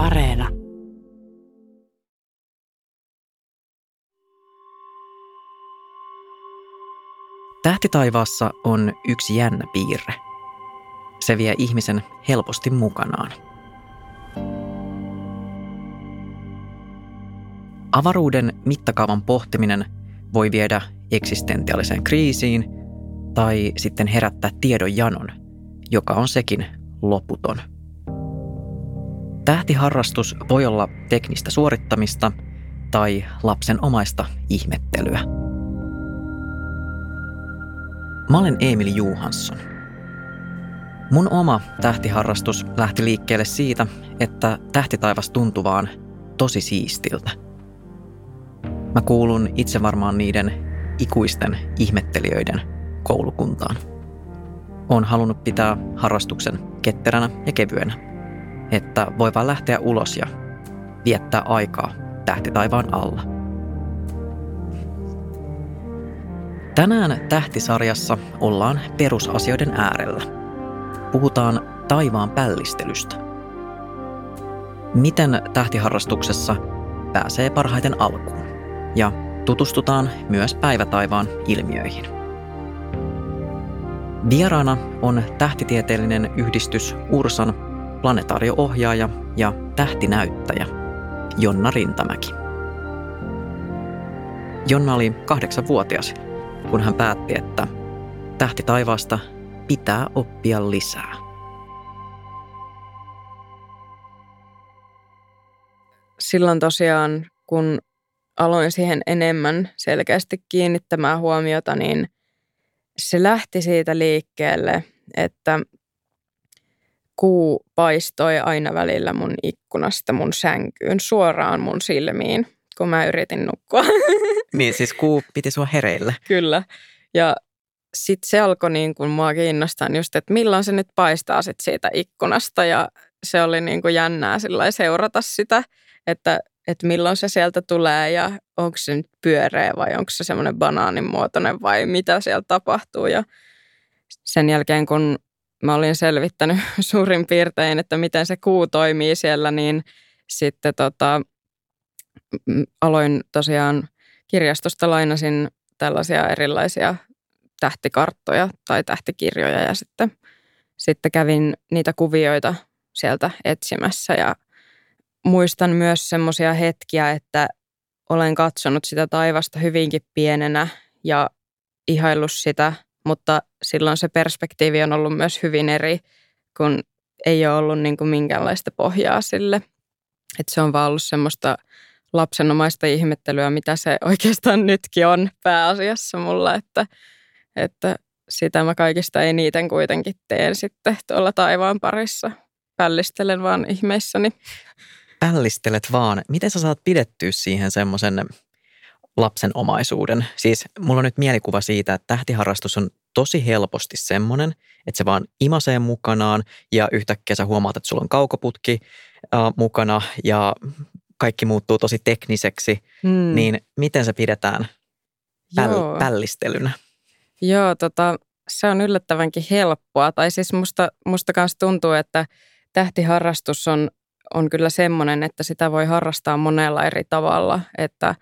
Areena. Tähtitaivaassa on yksi jännä piirre. Se vie ihmisen helposti mukanaan. Avaruuden mittakaavan pohtiminen voi viedä eksistentiaaliseen kriisiin tai sitten herättää tiedon janon, joka on sekin loputon. Tähtiharrastus voi olla teknistä suorittamista tai lapsen omaista ihmettelyä. Mä olen Emil Juhansson. Mun oma tähtiharrastus lähti liikkeelle siitä, että tähtitaivas tuntuu vaan tosi siistiltä. Mä kuulun itse varmaan niiden ikuisten ihmettelijöiden koulukuntaan. Olen halunnut pitää harrastuksen ketteränä ja kevyenä, että voi vaan lähteä ulos ja viettää aikaa tähtitaivaan alla. Tänään Tähtisarjassa ollaan perusasioiden äärellä. Puhutaan taivaan pällistelystä. Miten tähtiharrastuksessa pääsee parhaiten alkuun? Ja tutustutaan myös päivätaivaan ilmiöihin. Vieraana on tähtitieteellinen yhdistys Ursan planetaarioohjaaja ja tähtinäyttäjä Jonna Rintamäki. Jonna oli kahdeksanvuotias, kun hän päätti, että tähti taivaasta pitää oppia lisää. Silloin tosiaan, kun aloin siihen enemmän selkeästi kiinnittämään huomiota, niin se lähti siitä liikkeelle, että kuu paistoi aina välillä mun ikkunasta mun sänkyyn suoraan mun silmiin, kun mä yritin nukkua. Niin, siis kuu piti sua hereillä. Kyllä. Ja sitten se alkoi niin kuin mua kiinnostaa just, että milloin se nyt paistaa sit siitä ikkunasta ja se oli niin kuin jännää seurata sitä, että, että milloin se sieltä tulee ja onko se nyt pyöreä vai onko se semmoinen banaanin muotoinen vai mitä siellä tapahtuu. Ja sen jälkeen kun mä olin selvittänyt suurin piirtein, että miten se kuu toimii siellä, niin sitten tota, aloin tosiaan kirjastosta lainasin tällaisia erilaisia tähtikarttoja tai tähtikirjoja ja sitten, sitten kävin niitä kuvioita sieltä etsimässä. Ja muistan myös semmoisia hetkiä, että olen katsonut sitä taivasta hyvinkin pienenä ja ihaillut sitä, mutta silloin se perspektiivi on ollut myös hyvin eri, kun ei ole ollut niin kuin minkäänlaista pohjaa sille. Että se on vaan ollut semmoista lapsenomaista ihmettelyä, mitä se oikeastaan nytkin on pääasiassa mulla, että, että sitä mä kaikista eniten kuitenkin teen sitten tuolla taivaan parissa. Pällistelen vaan ihmeissäni. Pällistelet vaan. Miten sä saat pidettyä siihen semmoisen lapsen omaisuuden? Siis mulla on nyt mielikuva siitä, että tähtiharrastus on tosi helposti semmoinen, että se vaan imasee mukanaan ja yhtäkkiä sä huomaat, että sulla on kaukoputki äh, mukana ja kaikki muuttuu tosi tekniseksi, hmm. niin miten se pidetään päl- Joo. pällistelynä? Joo, tota, se on yllättävänkin helppoa. Tai siis musta, musta kanssa tuntuu, että tähtiharrastus on, on kyllä semmoinen, että sitä voi harrastaa monella eri tavalla. Että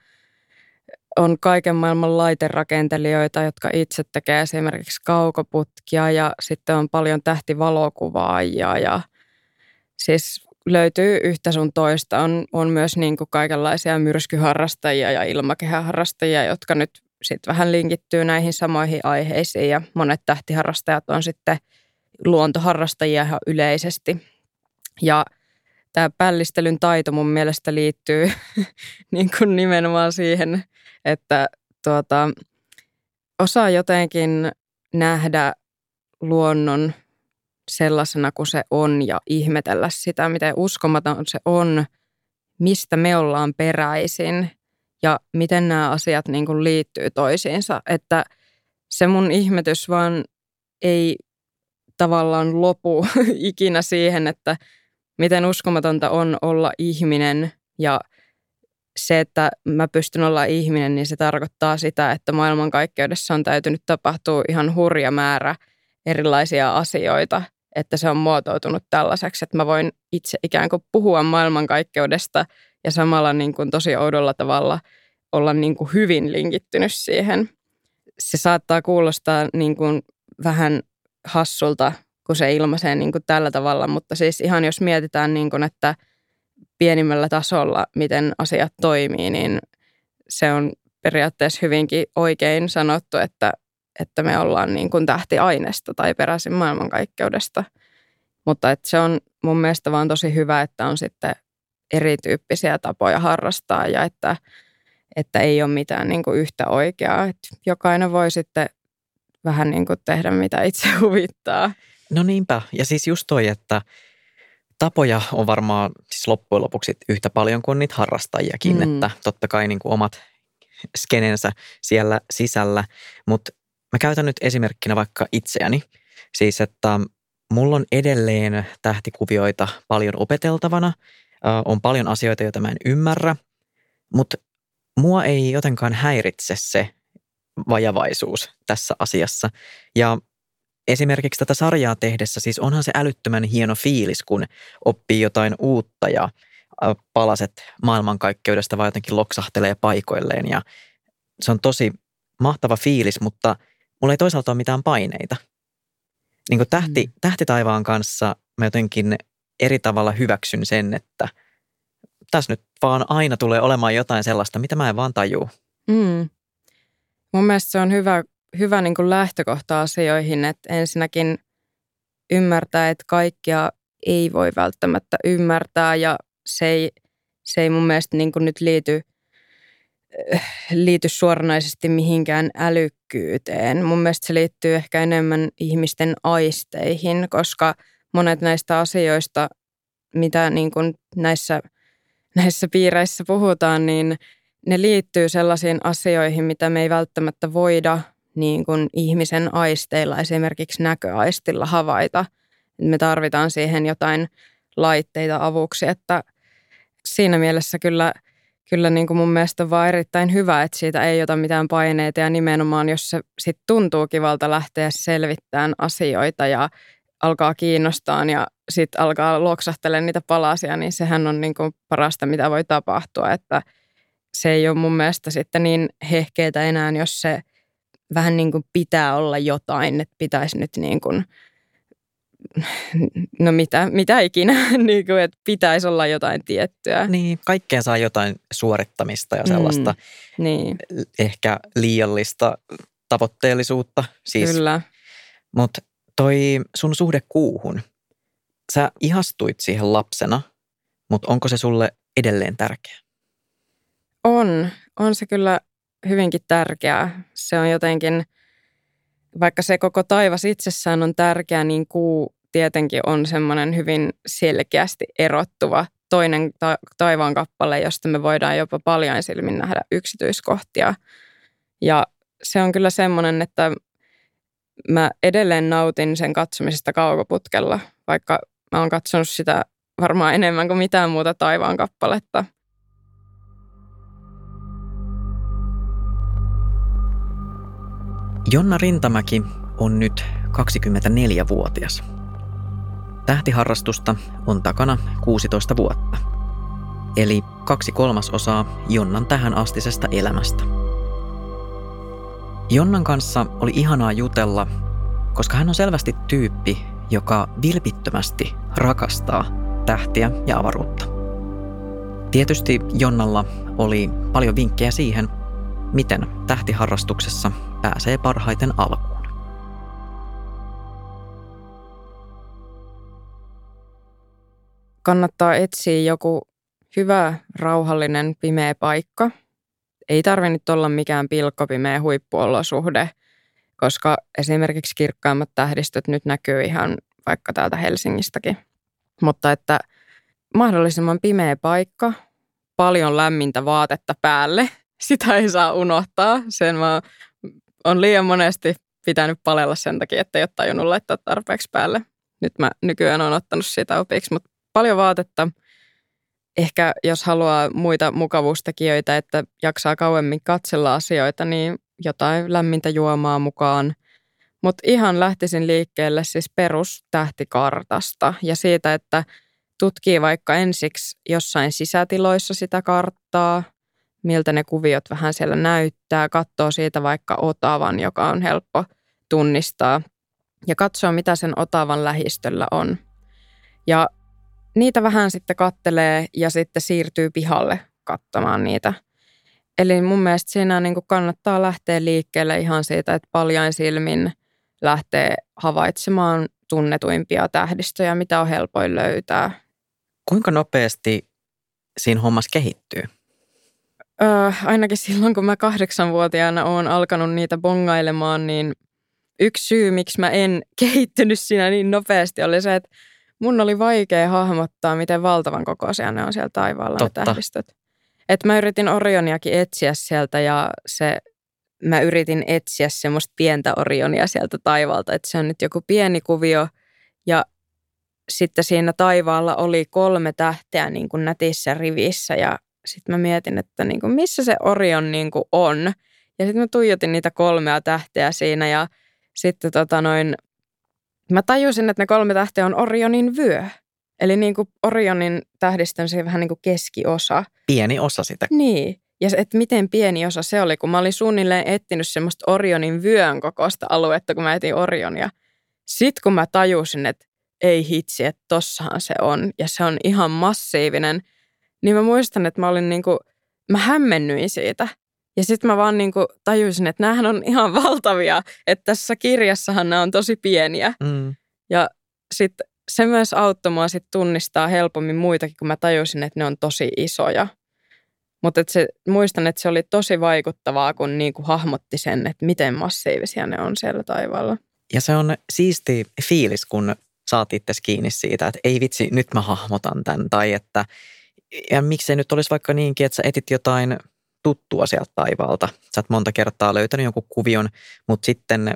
on kaiken maailman laiterakentelijoita, jotka itse tekee esimerkiksi kaukoputkia ja sitten on paljon tähtivalokuvaajia ja siis löytyy yhtä sun toista. On, on myös niin kuin kaikenlaisia myrskyharrastajia ja ilmakehäharrastajia, jotka nyt sitten vähän linkittyy näihin samoihin aiheisiin ja monet tähtiharrastajat on sitten luontoharrastajia ihan yleisesti. Ja tämä pällistelyn taito mun mielestä liittyy niin kuin nimenomaan siihen, että tuota, osaa jotenkin nähdä luonnon sellaisena kuin se on ja ihmetellä sitä, miten uskomaton se on, mistä me ollaan peräisin ja miten nämä asiat niin kuin liittyy toisiinsa. Että se mun ihmetys vaan ei tavallaan lopu ikinä siihen, että miten uskomatonta on olla ihminen ja se, että mä pystyn olla ihminen, niin se tarkoittaa sitä, että maailmankaikkeudessa on täytynyt tapahtua ihan hurja määrä erilaisia asioita – että se on muotoutunut tällaiseksi, että mä voin itse ikään kuin puhua maailmankaikkeudesta ja samalla niin kuin tosi oudolla tavalla olla niin kuin hyvin linkittynyt siihen. Se saattaa kuulostaa niin kuin vähän hassulta, kun se ilmaisee niin kuin tällä tavalla, mutta siis ihan jos mietitään, niin kuin, että pienimmällä tasolla, miten asiat toimii, niin se on periaatteessa hyvinkin oikein sanottu, että, että me ollaan niin kuin tähtiaineesta tai peräisin maailmankaikkeudesta. Mutta että se on mun mielestä vaan tosi hyvä, että on sitten erityyppisiä tapoja harrastaa ja että, että ei ole mitään niin kuin yhtä oikeaa. Että jokainen voi sitten vähän niin kuin tehdä mitä itse huvittaa. No niinpä. Ja siis just toi, että tapoja on varmaan siis loppujen lopuksi yhtä paljon kuin niitä harrastajiakin, mm. että totta kai niin kuin omat skenensä siellä sisällä. Mutta mä käytän nyt esimerkkinä vaikka itseäni. Siis, että mulla on edelleen tähtikuvioita paljon opeteltavana. On paljon asioita, joita mä en ymmärrä, mutta mua ei jotenkaan häiritse se vajavaisuus tässä asiassa. Ja esimerkiksi tätä sarjaa tehdessä, siis onhan se älyttömän hieno fiilis, kun oppii jotain uutta ja palaset maailmankaikkeudesta vaan jotenkin loksahtelee paikoilleen ja se on tosi mahtava fiilis, mutta mulla ei toisaalta ole mitään paineita. Niin kuin tähti, mm. tähti taivaan kanssa mä jotenkin eri tavalla hyväksyn sen, että tässä nyt vaan aina tulee olemaan jotain sellaista, mitä mä en vaan tajuu. Mm. Mun mielestä se on hyvä, hyvä niin kuin lähtökohta asioihin, että ensinnäkin ymmärtää, että kaikkia ei voi välttämättä ymmärtää ja se ei, se ei mun mielestä niin kuin nyt liity, liity suoranaisesti mihinkään älykkyyteen. Mun mielestä se liittyy ehkä enemmän ihmisten aisteihin, koska monet näistä asioista, mitä niin kuin näissä, näissä piireissä puhutaan, niin ne liittyy sellaisiin asioihin, mitä me ei välttämättä voida niin kuin ihmisen aisteilla, esimerkiksi näköaistilla havaita. Me tarvitaan siihen jotain laitteita avuksi, että siinä mielessä kyllä, kyllä niin kuin mun mielestä on vaan erittäin hyvä, että siitä ei ota mitään paineita ja nimenomaan jos se sitten tuntuu kivalta lähteä selvittämään asioita ja alkaa kiinnostaa ja sitten alkaa luoksahtelemaan niitä palasia, niin sehän on niin kuin parasta, mitä voi tapahtua, että se ei ole mun mielestä sitten niin hehkeitä enää, jos se vähän niin kuin pitää olla jotain, että pitäisi nyt niin kuin – no mitä, mitä ikinä, niin kuin, että pitäisi olla jotain tiettyä. Niin, kaikkeen saa jotain suorittamista ja sellaista mm, niin. ehkä liiallista tavoitteellisuutta. Siis, Kyllä. Mutta toi sun suhde kuuhun, sä ihastuit siihen lapsena, mutta onko se sulle edelleen tärkeä? On, on se kyllä hyvinkin tärkeää. Se on jotenkin – vaikka se koko taivas itsessään on tärkeä, niin kuu tietenkin on semmoinen hyvin selkeästi erottuva toinen ta- taivaan kappale, josta me voidaan jopa paljon silmin nähdä yksityiskohtia. Ja se on kyllä semmoinen, että mä edelleen nautin sen katsomisesta kaukoputkella, vaikka mä oon katsonut sitä varmaan enemmän kuin mitään muuta taivaan kappaletta. Jonna Rintamäki on nyt 24-vuotias. Tähtiharrastusta on takana 16 vuotta. Eli kaksi kolmasosaa Jonnan tähän astisesta elämästä. Jonnan kanssa oli ihanaa jutella, koska hän on selvästi tyyppi, joka vilpittömästi rakastaa tähtiä ja avaruutta. Tietysti Jonnalla oli paljon vinkkejä siihen, miten tähtiharrastuksessa pääsee parhaiten alkuun. Kannattaa etsiä joku hyvä, rauhallinen, pimeä paikka. Ei tarvitse olla mikään pilkkopimeä huippuolosuhde, koska esimerkiksi kirkkaimmat tähdistöt nyt näkyy ihan vaikka täältä Helsingistäkin. Mutta että mahdollisimman pimeä paikka, paljon lämmintä vaatetta päälle, sitä ei saa unohtaa. Sen mä on liian monesti pitänyt palella sen takia, että ei ole tajunnut laittaa tarpeeksi päälle. Nyt mä nykyään olen ottanut sitä opiksi, mutta paljon vaatetta. Ehkä jos haluaa muita mukavuustekijöitä, että jaksaa kauemmin katsella asioita, niin jotain lämmintä juomaa mukaan. Mutta ihan lähtisin liikkeelle siis perustähtikartasta ja siitä, että tutkii vaikka ensiksi jossain sisätiloissa sitä karttaa, miltä ne kuviot vähän siellä näyttää, katsoo siitä vaikka otavan, joka on helppo tunnistaa ja katsoo, mitä sen otavan lähistöllä on. Ja niitä vähän sitten kattelee ja sitten siirtyy pihalle katsomaan niitä. Eli mun mielestä siinä niin kannattaa lähteä liikkeelle ihan siitä, että paljain silmin lähtee havaitsemaan tunnetuimpia tähdistöjä, mitä on helpoin löytää. Kuinka nopeasti siinä hommassa kehittyy? Öö, ainakin silloin, kun mä kahdeksanvuotiaana oon alkanut niitä bongailemaan, niin yksi syy, miksi mä en kehittynyt siinä niin nopeasti, oli se, että mun oli vaikea hahmottaa, miten valtavan kokoisia ne on siellä taivaalla Totta. ne tähdistöt. Et mä yritin Orioniakin etsiä sieltä ja se, mä yritin etsiä semmoista pientä Orionia sieltä taivaalta, että se on nyt joku pieni kuvio ja sitten siinä taivaalla oli kolme tähteä niin kuin nätissä rivissä ja sitten mä mietin, että niin kuin missä se Orion niin kuin on. Ja sitten mä tuijotin niitä kolmea tähteä siinä ja sitten tota noin, mä tajusin, että ne kolme tähteä on Orionin vyö. Eli niin kuin Orionin tähdistön se vähän niin kuin keskiosa. Pieni osa sitä. Niin. Ja että miten pieni osa se oli, kun mä olin suunnilleen etsinyt semmoista Orionin vyön kokoista aluetta, kun mä etin Orionia. Sitten kun mä tajusin, että ei hitsi, että tossahan se on, ja se on ihan massiivinen, niin mä muistan, että mä olin niin kuin, mä hämmennyin siitä. Ja sitten mä vaan niin kuin tajusin, että näähän on ihan valtavia, että tässä kirjassahan nämä on tosi pieniä. Mm. Ja sitten se myös auttoi mua sit tunnistaa helpommin muitakin, kun mä tajusin, että ne on tosi isoja. Mutta muistan, että se oli tosi vaikuttavaa, kun niinku hahmotti sen, että miten massiivisia ne on siellä taivaalla. Ja se on siisti fiilis, kun saat itse kiinni siitä, että ei vitsi, nyt mä hahmotan tämän. Tai että, ja miksei nyt olisi vaikka niinkin, että sä etit jotain tuttua sieltä taivaalta. Sä oot monta kertaa löytänyt jonkun kuvion, mutta sitten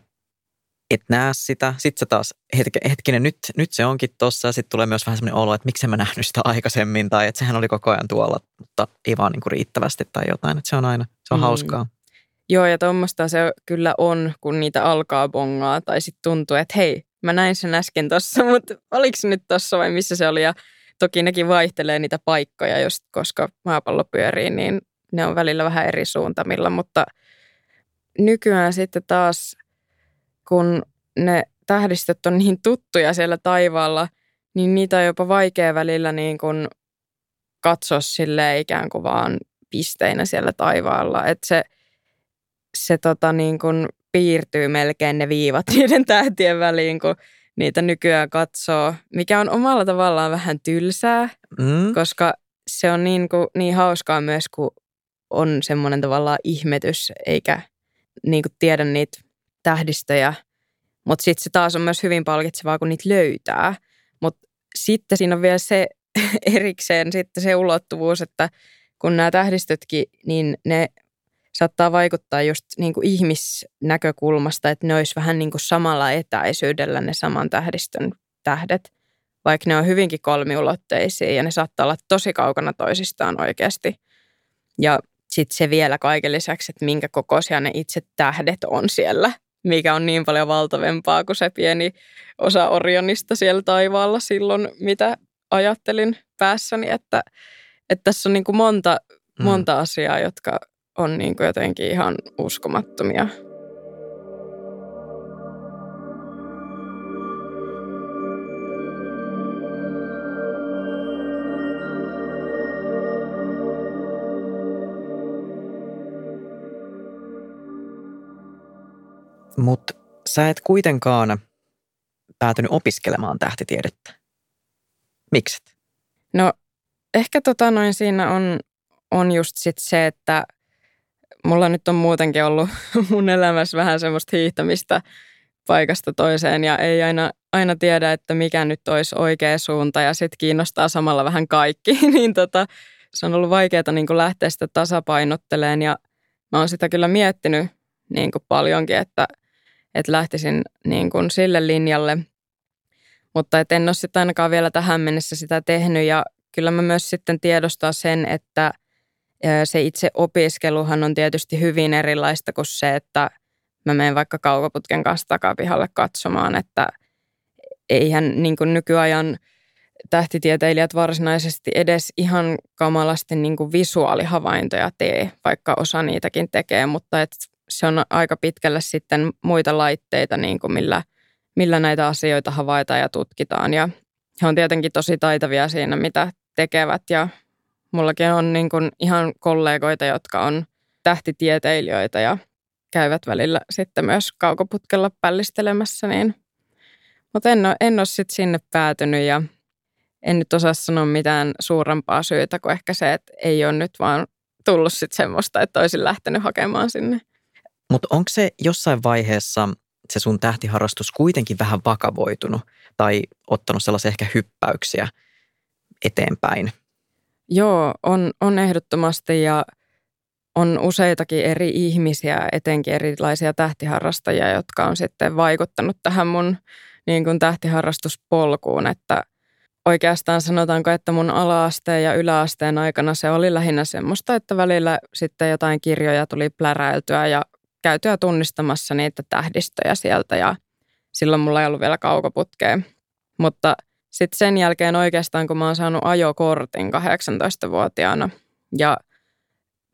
et näe sitä. Sitten sä taas, hetke, hetkinen, nyt, nyt se onkin tossa. Ja sitten tulee myös vähän semmoinen olo, että miksi mä nähnyt sitä aikaisemmin. Tai että sehän oli koko ajan tuolla, mutta ei vaan niin kuin riittävästi tai jotain. Että se on aina, se on mm. hauskaa. Joo, ja tuommoista se kyllä on, kun niitä alkaa bongaa. Tai sitten tuntuu, että hei, mä näin sen äsken tossa, mutta oliko se nyt tossa vai missä se oli? Ja toki nekin vaihtelee niitä paikkoja, just koska maapallo pyörii, niin ne on välillä vähän eri suuntamilla, mutta nykyään sitten taas kun ne tähdistöt on niin tuttuja siellä taivaalla, niin niitä on jopa vaikea välillä niin kuin katsoa sille ikään kuin vaan pisteinä siellä taivaalla. Että se, se tota niin kuin piirtyy melkein ne viivat niiden tähtien väliin, kun niitä nykyään katsoo, mikä on omalla tavallaan vähän tylsää, mm. koska se on niin, kuin, niin hauskaa myös, kun on semmoinen tavallaan ihmetys, eikä niin kuin tiedä niitä tähdistöjä. Mutta sitten se taas on myös hyvin palkitsevaa, kun niitä löytää. Mutta sitten siinä on vielä se erikseen sitten se ulottuvuus, että kun nämä tähdistötkin, niin ne saattaa vaikuttaa just niin kuin ihmisnäkökulmasta, että ne olisi vähän niin kuin samalla etäisyydellä ne saman tähdistön tähdet, vaikka ne on hyvinkin kolmiulotteisia ja ne saattaa olla tosi kaukana toisistaan oikeasti. Ja sitten se vielä kaiken lisäksi, että minkä kokoisia ne itse tähdet on siellä, mikä on niin paljon valtavempaa kuin se pieni osa Orionista siellä taivaalla silloin, mitä ajattelin päässäni, että, että tässä on niin kuin monta, mm. monta asiaa, jotka on niin kuin jotenkin ihan uskomattomia. Mutta sä et kuitenkaan päätynyt opiskelemaan tähtitiedettä. Mikset? No ehkä tota noin siinä on, on just sit se, että mulla nyt on muutenkin ollut mun elämässä vähän semmoista hiihtämistä paikasta toiseen ja ei aina, aina tiedä, että mikä nyt olisi oikea suunta ja sitten kiinnostaa samalla vähän kaikki, niin tota, se on ollut vaikeaa niin lähteä sitä tasapainotteleen ja mä oon sitä kyllä miettinyt niin kuin paljonkin, että – että lähtisin niin kuin sille linjalle. Mutta et en ole sitten ainakaan vielä tähän mennessä sitä tehnyt ja kyllä mä myös sitten tiedostaa sen, että se itse opiskeluhan on tietysti hyvin erilaista kuin se, että mä menen vaikka kaukoputken kanssa takapihalle katsomaan, että eihän niin kuin nykyajan tähtitieteilijät varsinaisesti edes ihan kamalasti niin kuin visuaalihavaintoja tee, vaikka osa niitäkin tekee, mutta et se on aika pitkälle sitten muita laitteita, niin kuin millä, millä näitä asioita havaitaan ja tutkitaan. Ja he on tietenkin tosi taitavia siinä, mitä tekevät ja mullakin on niin kuin ihan kollegoita, jotka on tähtitieteilijöitä ja käyvät välillä sitten myös kaukoputkella pällistelemässä, niin mutta en ole, en ole sitten sinne päätynyt ja en nyt osaa sanoa mitään suurempaa syytä kuin ehkä se, että ei ole nyt vaan tullut sitten semmoista, että olisin lähtenyt hakemaan sinne. Mutta onko se jossain vaiheessa se sun tähtiharrastus kuitenkin vähän vakavoitunut tai ottanut sellaisia ehkä hyppäyksiä eteenpäin? Joo, on, on ehdottomasti ja on useitakin eri ihmisiä, etenkin erilaisia tähtiharrastajia, jotka on sitten vaikuttanut tähän mun niin kuin tähtiharrastuspolkuun, että oikeastaan sanotaanko, että mun alaasteen ja yläasteen aikana se oli lähinnä semmoista, että välillä sitten jotain kirjoja tuli pläräiltyä ja käytyä tunnistamassa niitä tähdistöjä sieltä ja silloin mulla ei ollut vielä kaukoputkea. Mutta sitten sen jälkeen oikeastaan, kun mä oon saanut ajokortin 18-vuotiaana ja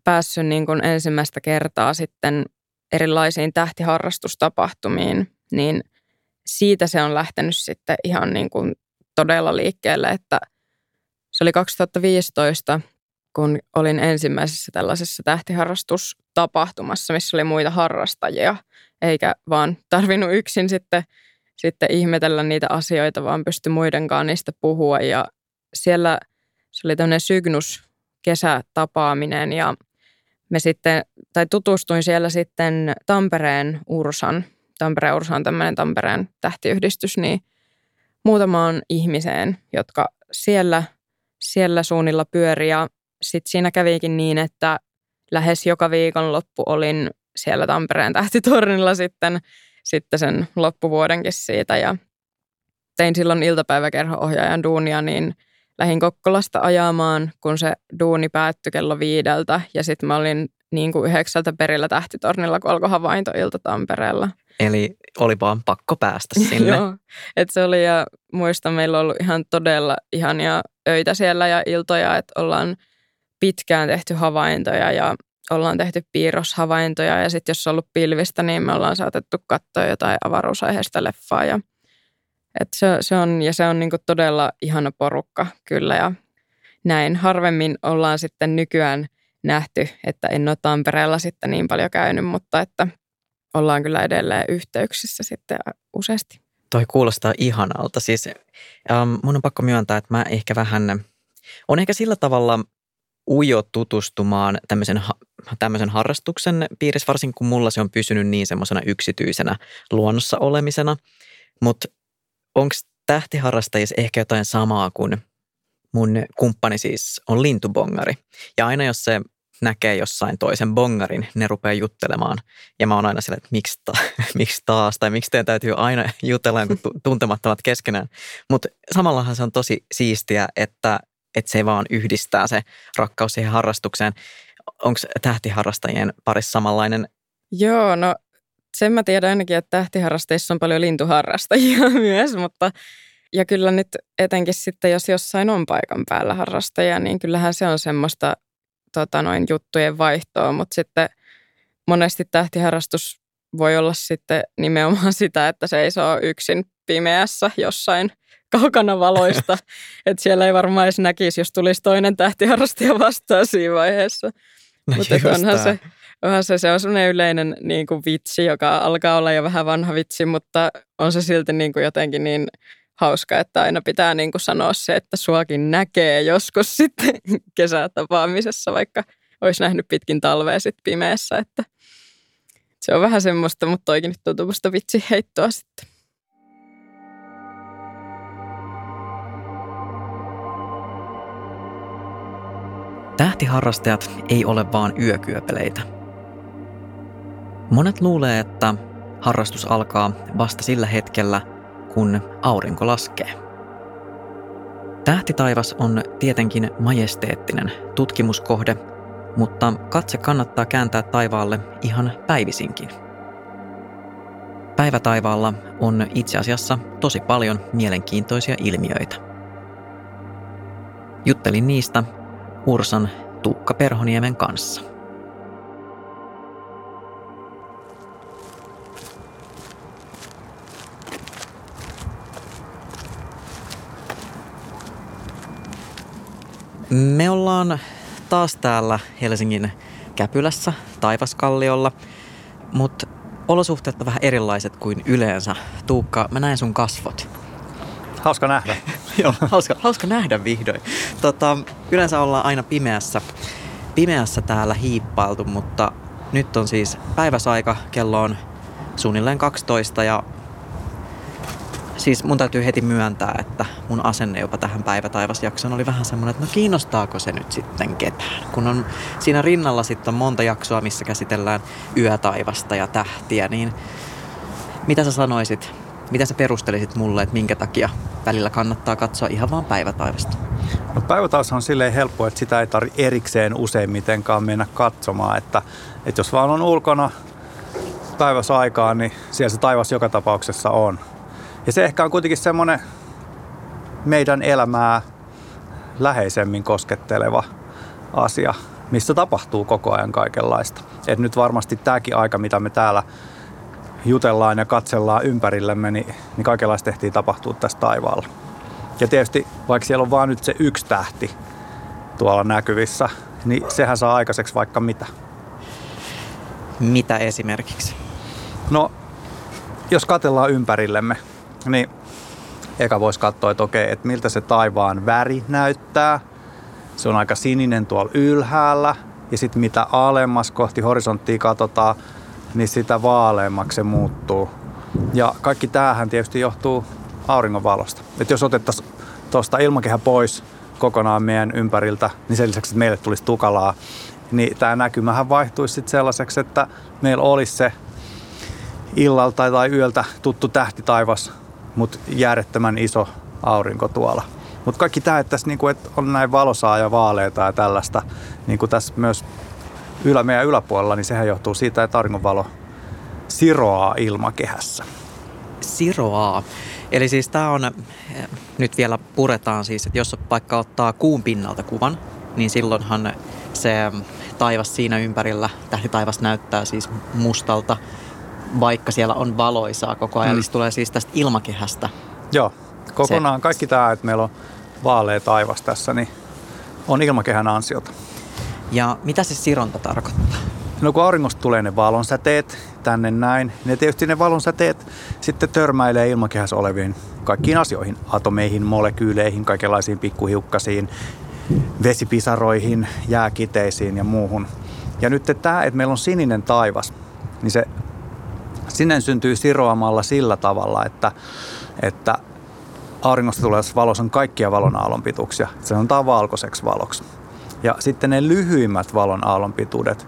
päässyt niin kuin ensimmäistä kertaa sitten erilaisiin tähtiharrastustapahtumiin, niin siitä se on lähtenyt sitten ihan niin kuin todella liikkeelle, että se oli 2015, kun olin ensimmäisessä tällaisessa tähtiharrastustapahtumassa, missä oli muita harrastajia, eikä vaan tarvinnut yksin sitten, sitten ihmetellä niitä asioita, vaan pystyi muidenkaan niistä puhua. Ja siellä se oli tämmöinen Sygnus kesätapaaminen ja me sitten, tai tutustuin siellä sitten Tampereen Ursan, Tampereen Ursa on tämmöinen Tampereen tähtiyhdistys, niin muutamaan ihmiseen, jotka siellä, siellä suunnilla pyöri. Ja sitten siinä kävikin niin, että lähes joka viikonloppu olin siellä Tampereen tähtitornilla sitten, sitten sen loppuvuodenkin siitä. Ja tein silloin iltapäiväkerho-ohjaajan duunia, niin lähdin Kokkolasta ajamaan, kun se duuni päättyi kello viideltä. Ja sitten mä olin niin kuin yhdeksältä perillä tähtitornilla, kun alkoi havaintoilta Tampereella. Eli oli vaan pakko päästä sinne. Joo, että se oli ja muistan, meillä on ollut ihan todella ihania öitä siellä ja iltoja, että ollaan pitkään tehty havaintoja ja ollaan tehty piirroshavaintoja ja sitten jos on ollut pilvistä, niin me ollaan saatettu katsoa jotain avaruusaiheista leffaa ja et se, se, on, ja se on niinku todella ihana porukka kyllä ja näin. Harvemmin ollaan sitten nykyään nähty, että en ole Tampereella sitten niin paljon käynyt, mutta että ollaan kyllä edelleen yhteyksissä sitten useasti. Toi kuulostaa ihanalta. Siis ähm, mun on pakko myöntää, että mä ehkä vähän, on ehkä sillä tavalla ujo tutustumaan tämmöisen, tämmöisen harrastuksen piirissä, varsinkin kun mulla se on pysynyt niin semmoisena yksityisenä luonnossa olemisena. Mutta onko tähtiharrastajissa ehkä jotain samaa kuin mun kumppani siis on lintubongari. Ja aina jos se näkee jossain toisen bongarin, ne rupeaa juttelemaan. Ja mä oon aina sillä, että miksi, ta- miksi taas, tai miksi teidän täytyy aina jutella tuntemattomat keskenään. Mutta samallahan se on tosi siistiä, että, että se vaan yhdistää se rakkaus siihen harrastukseen. Onko tähtiharrastajien parissa samanlainen? Joo, no sen mä tiedän ainakin, että tähtiharrasteissa on paljon lintuharrastajia myös, mutta ja kyllä nyt etenkin sitten, jos jossain on paikan päällä harrastajia, niin kyllähän se on semmoista tota, noin juttujen vaihtoa, mutta sitten monesti tähtiharrastus voi olla sitten nimenomaan sitä, että se ei saa yksin pimeässä jossain kaukana valoista. että siellä ei varmaan edes näkisi, jos tulisi toinen tähtiharrastaja vastaan siinä vaiheessa. No Mutta onhan se, onhan se, se on sellainen yleinen niin kuin vitsi, joka alkaa olla jo vähän vanha vitsi, mutta on se silti niin kuin jotenkin niin hauska, että aina pitää niin kuin sanoa se, että suakin näkee joskus sitten kesätapaamisessa, vaikka olisi nähnyt pitkin talvea sitten pimeässä, että se on vähän semmoista, mutta toikin nyt tuntuu musta vitsi heittoa sitten. Tähtiharrastajat ei ole vaan yökyöpeleitä. Monet luulee, että harrastus alkaa vasta sillä hetkellä – kun aurinko laskee. Tähtitaivas on tietenkin majesteettinen tutkimuskohde, mutta katse kannattaa kääntää taivaalle ihan päivisinkin. Päivätaivaalla on itse asiassa tosi paljon mielenkiintoisia ilmiöitä. Juttelin niistä Ursan Tuukka Perhoniemen kanssa. Me ollaan taas täällä Helsingin Käpylässä, Taivaskalliolla, mutta olosuhteet on vähän erilaiset kuin yleensä. Tuukka, mä näen sun kasvot. Hauska nähdä. Joo, hauska, hauska nähdä vihdoin. Tota, yleensä ollaan aina pimeässä, pimeässä täällä hiippailtu, mutta nyt on siis päiväsaika, kello on suunnilleen 12 ja siis mun täytyy heti myöntää, että mun asenne jopa tähän päivätaivasjaksoon oli vähän semmoinen, että no kiinnostaako se nyt sitten ketään. Kun on siinä rinnalla sitten on monta jaksoa, missä käsitellään yötaivasta ja tähtiä, niin mitä sä sanoisit, mitä sä perustelisit mulle, että minkä takia välillä kannattaa katsoa ihan vaan päivätaivasta? No päivätaivas on silleen helppo, että sitä ei tarvitse erikseen useimmitenkaan mennä katsomaan, että, että jos vaan on ulkona päiväsaikaa, niin siellä se taivas joka tapauksessa on. Ja se ehkä on kuitenkin semmoinen meidän elämää läheisemmin kosketteleva asia, missä tapahtuu koko ajan kaikenlaista. Et nyt varmasti tämäkin aika, mitä me täällä jutellaan ja katsellaan ympärillemme, niin, niin kaikenlaista tehtiin tapahtua tässä taivaalla. Ja tietysti, vaikka siellä on vaan nyt se yksi tähti tuolla näkyvissä, niin sehän saa aikaiseksi vaikka mitä. Mitä esimerkiksi? No, jos katellaan ympärillemme, niin eka voisi katsoa, että okei, että miltä se taivaan väri näyttää. Se on aika sininen tuolla ylhäällä. Ja sitten mitä alemmas kohti horisonttia katsotaan, niin sitä vaaleammaksi se muuttuu. Ja kaikki tämähän tietysti johtuu auringonvalosta. Että jos otettaisiin tuosta ilmakehä pois kokonaan meidän ympäriltä, niin sen lisäksi, että meille tulisi tukalaa, niin tämä näkymähän vaihtuisi sitten sellaiseksi, että meillä olisi se illalta tai yöltä tuttu tähtitaivas mutta järjettömän iso aurinko tuolla. Mutta kaikki tämä, että, tässä, niinku, että on näin valosaa ja vaaleita ja tällaista, niin kuin tässä myös ylä, meidän yläpuolella, niin sehän johtuu siitä, että auringonvalo siroaa ilmakehässä. Siroaa. Eli siis tämä on, nyt vielä puretaan siis, että jos vaikka ottaa kuun pinnalta kuvan, niin silloinhan se taivas siinä ympärillä, tähtitaivas näyttää siis mustalta vaikka siellä on valoisaa koko ajan. Mm. Eli se tulee siis tästä ilmakehästä. Joo, kokonaan se, kaikki tämä, että meillä on vaalea taivas tässä, niin on ilmakehän ansiota. Ja mitä se sironta tarkoittaa? No kun auringosta tulee ne valonsäteet tänne näin, niin tietysti ne valonsäteet sitten törmäilee ilmakehässä oleviin kaikkiin asioihin. Atomeihin, molekyyleihin, kaikenlaisiin pikkuhiukkasiin, vesipisaroihin, jääkiteisiin ja muuhun. Ja nyt tämä, että meillä on sininen taivas, niin se Sinne syntyy siroamalla sillä tavalla, että, että auringosta tulee valossa on kaikkia valon aallonpituuksia. Se on valkoiseksi valoksi. Ja sitten ne lyhyimmät valon aallonpituudet,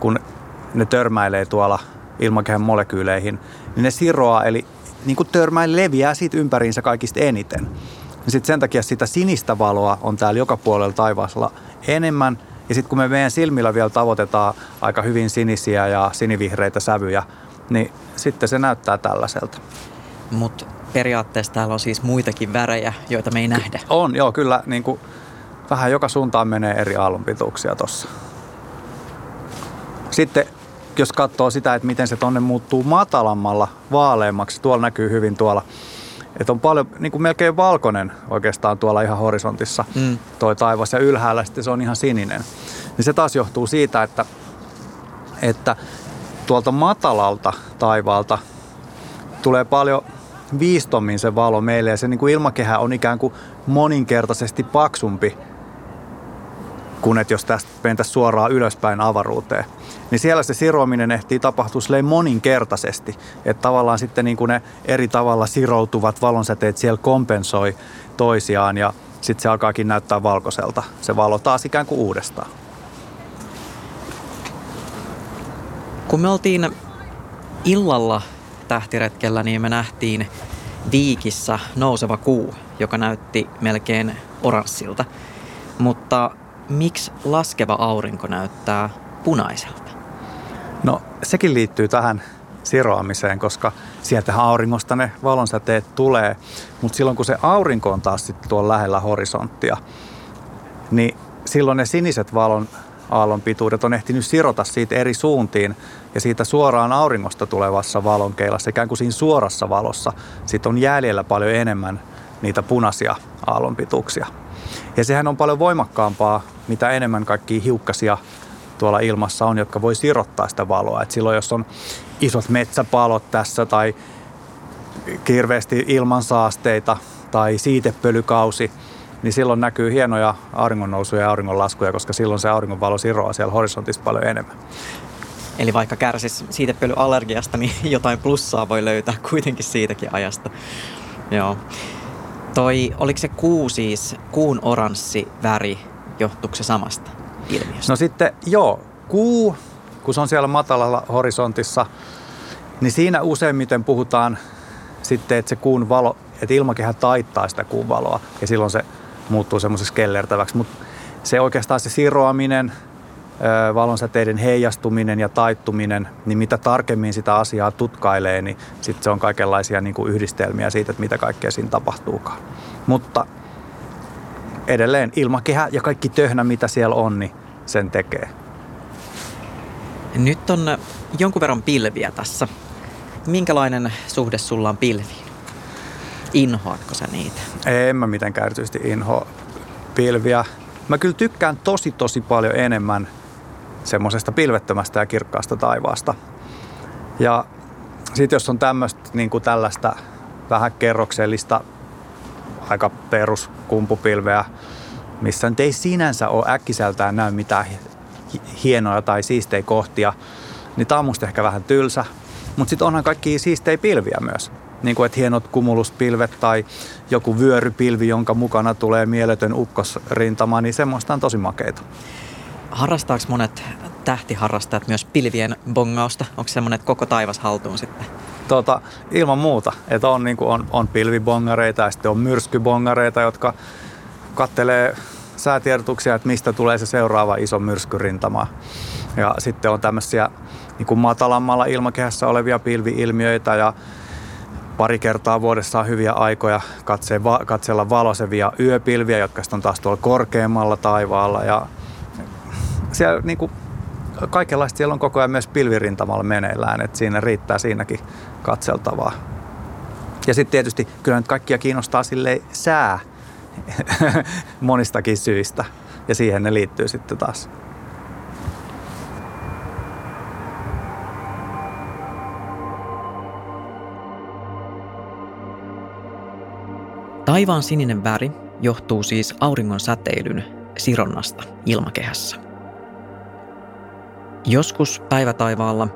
kun ne törmäilee tuolla ilmakehän molekyyleihin, niin ne siroaa, eli niin kuin törmäin leviää siitä ympäriinsä kaikista eniten. Sitten sen takia sitä sinistä valoa on täällä joka puolella taivaalla enemmän. Ja sitten kun me meidän silmillä vielä tavoitetaan aika hyvin sinisiä ja sinivihreitä sävyjä, niin sitten se näyttää tällaiselta. Mutta periaatteessa täällä on siis muitakin värejä, joita me ei nähdä. On, joo, kyllä niin kuin, vähän joka suuntaan menee eri aallonpituuksia tuossa. Sitten jos katsoo sitä, että miten se tonne muuttuu matalammalla, vaaleammaksi, tuolla näkyy hyvin tuolla, että on paljon, niin kuin melkein valkoinen oikeastaan tuolla ihan horisontissa mm. toi taivas ja ylhäällä sitten se on ihan sininen. Niin se taas johtuu siitä, että, että tuolta matalalta taivaalta tulee paljon viistommin se valo meille ja se niin kuin ilmakehä on ikään kuin moninkertaisesti paksumpi kuin että jos tästä mentäisiin suoraan ylöspäin avaruuteen. Niin siellä se siroaminen ehtii tapahtua moninkertaisesti. Että tavallaan sitten niin kuin ne eri tavalla siroutuvat valonsäteet siellä kompensoi toisiaan ja sitten se alkaakin näyttää valkoiselta. Se valo taas ikään kuin uudestaan. Kun me oltiin illalla tähtiretkellä, niin me nähtiin viikissä nouseva kuu, joka näytti melkein oranssilta. Mutta miksi laskeva aurinko näyttää punaiselta? No sekin liittyy tähän siroamiseen, koska sieltä auringosta ne valonsäteet tulee. Mutta silloin kun se aurinko on taas sitten tuolla lähellä horisonttia, niin silloin ne siniset valon aallonpituudet on ehtinyt sirota siitä eri suuntiin ja siitä suoraan auringosta tulevassa valonkeilassa, ikään kuin siinä suorassa valossa, sitten on jäljellä paljon enemmän niitä punaisia aallonpituuksia. Ja sehän on paljon voimakkaampaa, mitä enemmän kaikki hiukkasia tuolla ilmassa on, jotka voi sirottaa sitä valoa. Et silloin jos on isot metsäpalot tässä tai kirveesti ilmansaasteita tai siitepölykausi, niin silloin näkyy hienoja auringonnousuja ja auringonlaskuja, koska silloin se auringonvalo siroaa siellä horisontissa paljon enemmän. Eli vaikka kärsis siitepölyallergiasta, niin jotain plussaa voi löytää kuitenkin siitäkin ajasta. Joo. Toi, oliko se kuu siis, kuun oranssi väri, johtuuko se samasta ilmiöstä? No sitten joo, kuu, kun se on siellä matalalla horisontissa, niin siinä useimmiten puhutaan sitten, että se kuun valo, että ilmakehä taittaa sitä kuun valoa ja silloin se muuttuu semmoiseksi kellertäväksi. Mutta se oikeastaan se siroaminen, valonsäteiden heijastuminen ja taittuminen, niin mitä tarkemmin sitä asiaa tutkailee, niin sitten se on kaikenlaisia niin kuin yhdistelmiä siitä, että mitä kaikkea siinä tapahtuukaan. Mutta edelleen ilmakehä ja kaikki töhnä, mitä siellä on, niin sen tekee. Nyt on jonkun verran pilviä tässä. Minkälainen suhde sulla on pilviin? Inhoatko sä niitä? En mä mitenkään erityisesti inhoa pilviä. Mä kyllä tykkään tosi tosi paljon enemmän semmoisesta pilvettömästä ja kirkkaasta taivaasta. Ja sitten jos on tämmöistä niin kuin tällaista vähän kerroksellista, aika peruskumpupilveä, missä nyt ei sinänsä ole äkkiseltään näy mitään hienoja tai siistejä kohtia, niin tämä on musta ehkä vähän tylsä. Mutta sitten onhan kaikki siistejä pilviä myös. Niin kuin, että hienot kumuluspilvet tai joku vyörypilvi, jonka mukana tulee mieletön ukkosrintama, niin semmoista on tosi makeita. Harrastaako monet tähtiharrastajat myös pilvien bongausta? Onko semmoinen, että koko taivas haltuun sitten? Tota, ilman muuta. Että on, niin on, on pilvibongareita ja sitten on myrskybongareita, jotka kattelee säätiedotuksia, että mistä tulee se seuraava iso myrskyrintama. Ja sitten on tämmöisiä niin kuin matalammalla ilmakehässä olevia pilviilmiöitä ja pari kertaa vuodessa on hyviä aikoja katsella valosevia yöpilviä, jotka on taas tuolla korkeammalla taivaalla. Ja siellä niin kuin, kaikenlaista siellä on koko ajan myös pilvirintamalla meneillään, että siinä riittää siinäkin katseltavaa. Ja sitten tietysti kyllä nyt kaikkia kiinnostaa sille sää monistakin syistä ja siihen ne liittyy sitten taas. Taivaan sininen väri johtuu siis auringon säteilyn sironnasta ilmakehässä. Joskus päivätaivaalla,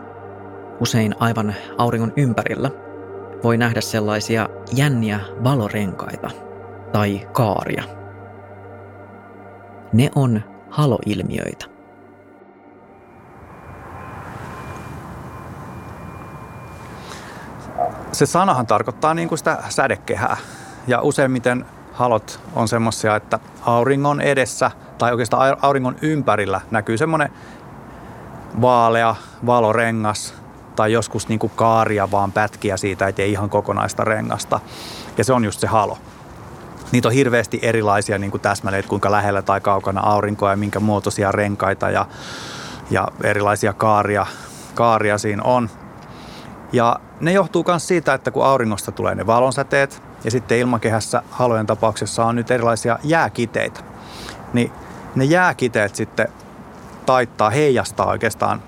usein aivan auringon ympärillä, voi nähdä sellaisia jänniä valorenkaita tai kaaria. Ne on haloilmiöitä. Se sanahan tarkoittaa niin kuin sitä sädekehää. Ja useimmiten halot on semmoisia, että auringon edessä tai oikeastaan auringon ympärillä näkyy semmoinen vaalea valorengas tai joskus niin kuin kaaria vaan pätkiä siitä, ettei ihan kokonaista rengasta. Ja se on just se halo. Niitä on hirveästi erilaisia niin kuin täsmälleen, että kuinka lähellä tai kaukana aurinkoa ja minkä muotoisia renkaita ja, ja erilaisia kaaria, kaaria siinä on. Ja ne johtuu myös siitä, että kun auringosta tulee ne valonsäteet ja sitten ilmakehässä halojen tapauksessa on nyt erilaisia jääkiteitä, niin ne jääkiteet sitten taittaa, heijastaa oikeastaan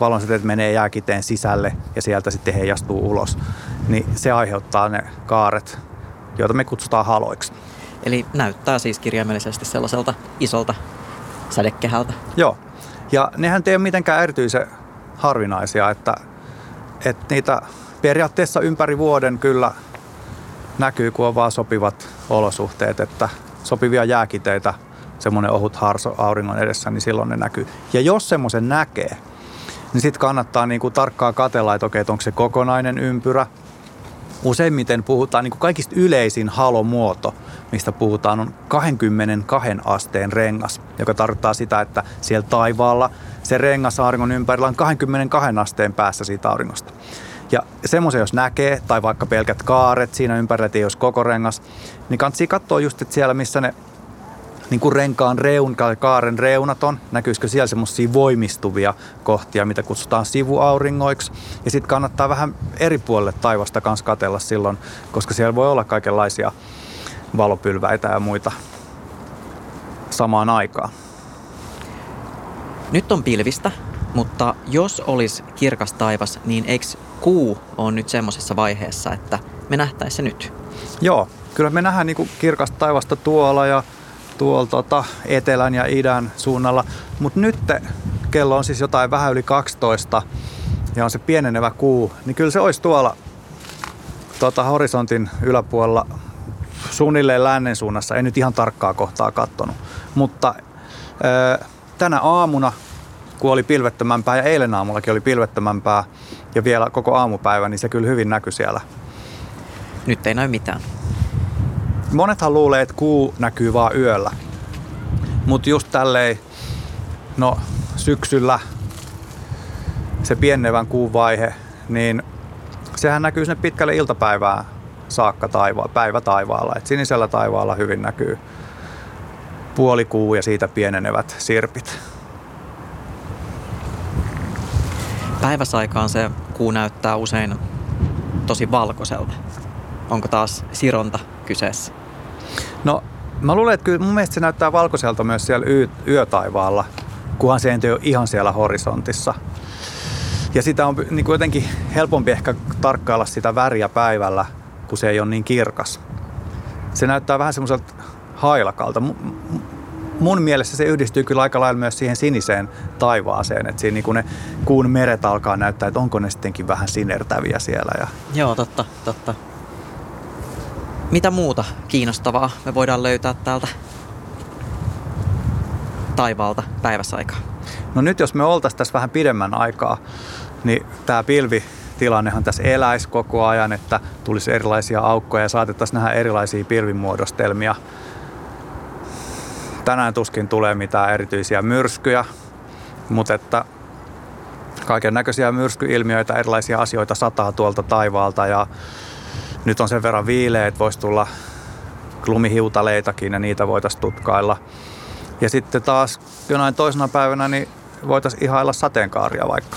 valonsäteet menee jääkiteen sisälle ja sieltä sitten heijastuu ulos, niin se aiheuttaa ne kaaret, joita me kutsutaan haloiksi. Eli näyttää siis kirjaimellisesti sellaiselta isolta sädekehältä. Joo, ja nehän ei ole mitenkään erityisen harvinaisia, että, että niitä periaatteessa ympäri vuoden kyllä näkyy, kun on vaan sopivat olosuhteet, että sopivia jääkiteitä, semmoinen ohut harso auringon edessä, niin silloin ne näkyy. Ja jos semmoisen näkee, niin sitten kannattaa niinku tarkkaa katella, että okei, että onko se kokonainen ympyrä. Useimmiten puhutaan, niin kuin kaikista yleisin halomuoto, mistä puhutaan, on 22 asteen rengas, joka tarkoittaa sitä, että siellä taivaalla se rengas auringon ympärillä on 22 asteen päässä siitä auringosta. Ja semmoisen jos näkee, tai vaikka pelkät kaaret siinä ympärillä, ei olisi koko rengas, niin kannattaa katsoa just, että siellä missä ne niin kuin renkaan reun, kaaren reunat on, näkyisikö siellä semmoisia voimistuvia kohtia, mitä kutsutaan sivuauringoiksi. Ja sitten kannattaa vähän eri puolelle taivasta kanssa katella silloin, koska siellä voi olla kaikenlaisia valopylväitä ja muita samaan aikaan. Nyt on pilvistä, mutta jos olisi kirkas taivas, niin eikö kuu on nyt semmoisessa vaiheessa, että me nähtäisiin se nyt? Joo, kyllä me nähdään niin kirkasta taivasta tuolla ja tuolla tota, etelän ja idän suunnalla. Mutta nyt kello on siis jotain vähän yli 12 ja on se pienenevä kuu, niin kyllä se olisi tuolla tota, horisontin yläpuolella suunnilleen lännen suunnassa. En nyt ihan tarkkaa kohtaa kattonut. Mutta ää, tänä aamuna, kun oli pilvettömämpää ja eilen aamullakin oli pilvettömämpää ja vielä koko aamupäivä, niin se kyllä hyvin näkyi siellä. Nyt ei näy mitään. Monethan luulee, että kuu näkyy vaan yöllä. Mutta just tälleen, no syksyllä se pienevän kuun vaihe, niin sehän näkyy sinne pitkälle iltapäivään saakka taivaa, päivä taivaalla. Et sinisellä taivaalla hyvin näkyy puolikuu ja siitä pienenevät sirpit. Päiväsaikaan se kuu näyttää usein tosi valkoiselta. Onko taas sironta kyseessä? No mä luulen, että kyllä mun mielestä se näyttää valkoiselta myös siellä y- yötaivaalla, kunhan se ei ole ihan siellä horisontissa. Ja sitä on niin kuin jotenkin helpompi ehkä tarkkailla sitä väriä päivällä, kun se ei ole niin kirkas. Se näyttää vähän semmoiselta hailakalta. Mun mielestä se yhdistyy kyllä aika lailla myös siihen siniseen taivaaseen, että siinä niin ne kuun meret alkaa näyttää, että onko ne sittenkin vähän sinertäviä siellä. Ja... Joo, totta, totta. Mitä muuta kiinnostavaa me voidaan löytää täältä taivaalta päiväsaikaa? No nyt jos me oltaisiin tässä vähän pidemmän aikaa, niin tämä pilvitilannehan tässä eläisi koko ajan, että tulisi erilaisia aukkoja ja saatettaisiin nähdä erilaisia pilvimuodostelmia. Tänään tuskin tulee mitään erityisiä myrskyjä, mutta että kaiken näköisiä myrskyilmiöitä, erilaisia asioita sataa tuolta taivaalta ja nyt on sen verran viileä, että voisi tulla klumihiutaleitakin ja niitä voitaisiin tutkailla. Ja sitten taas jonain toisena päivänä niin voitaisiin ihailla sateenkaaria vaikka.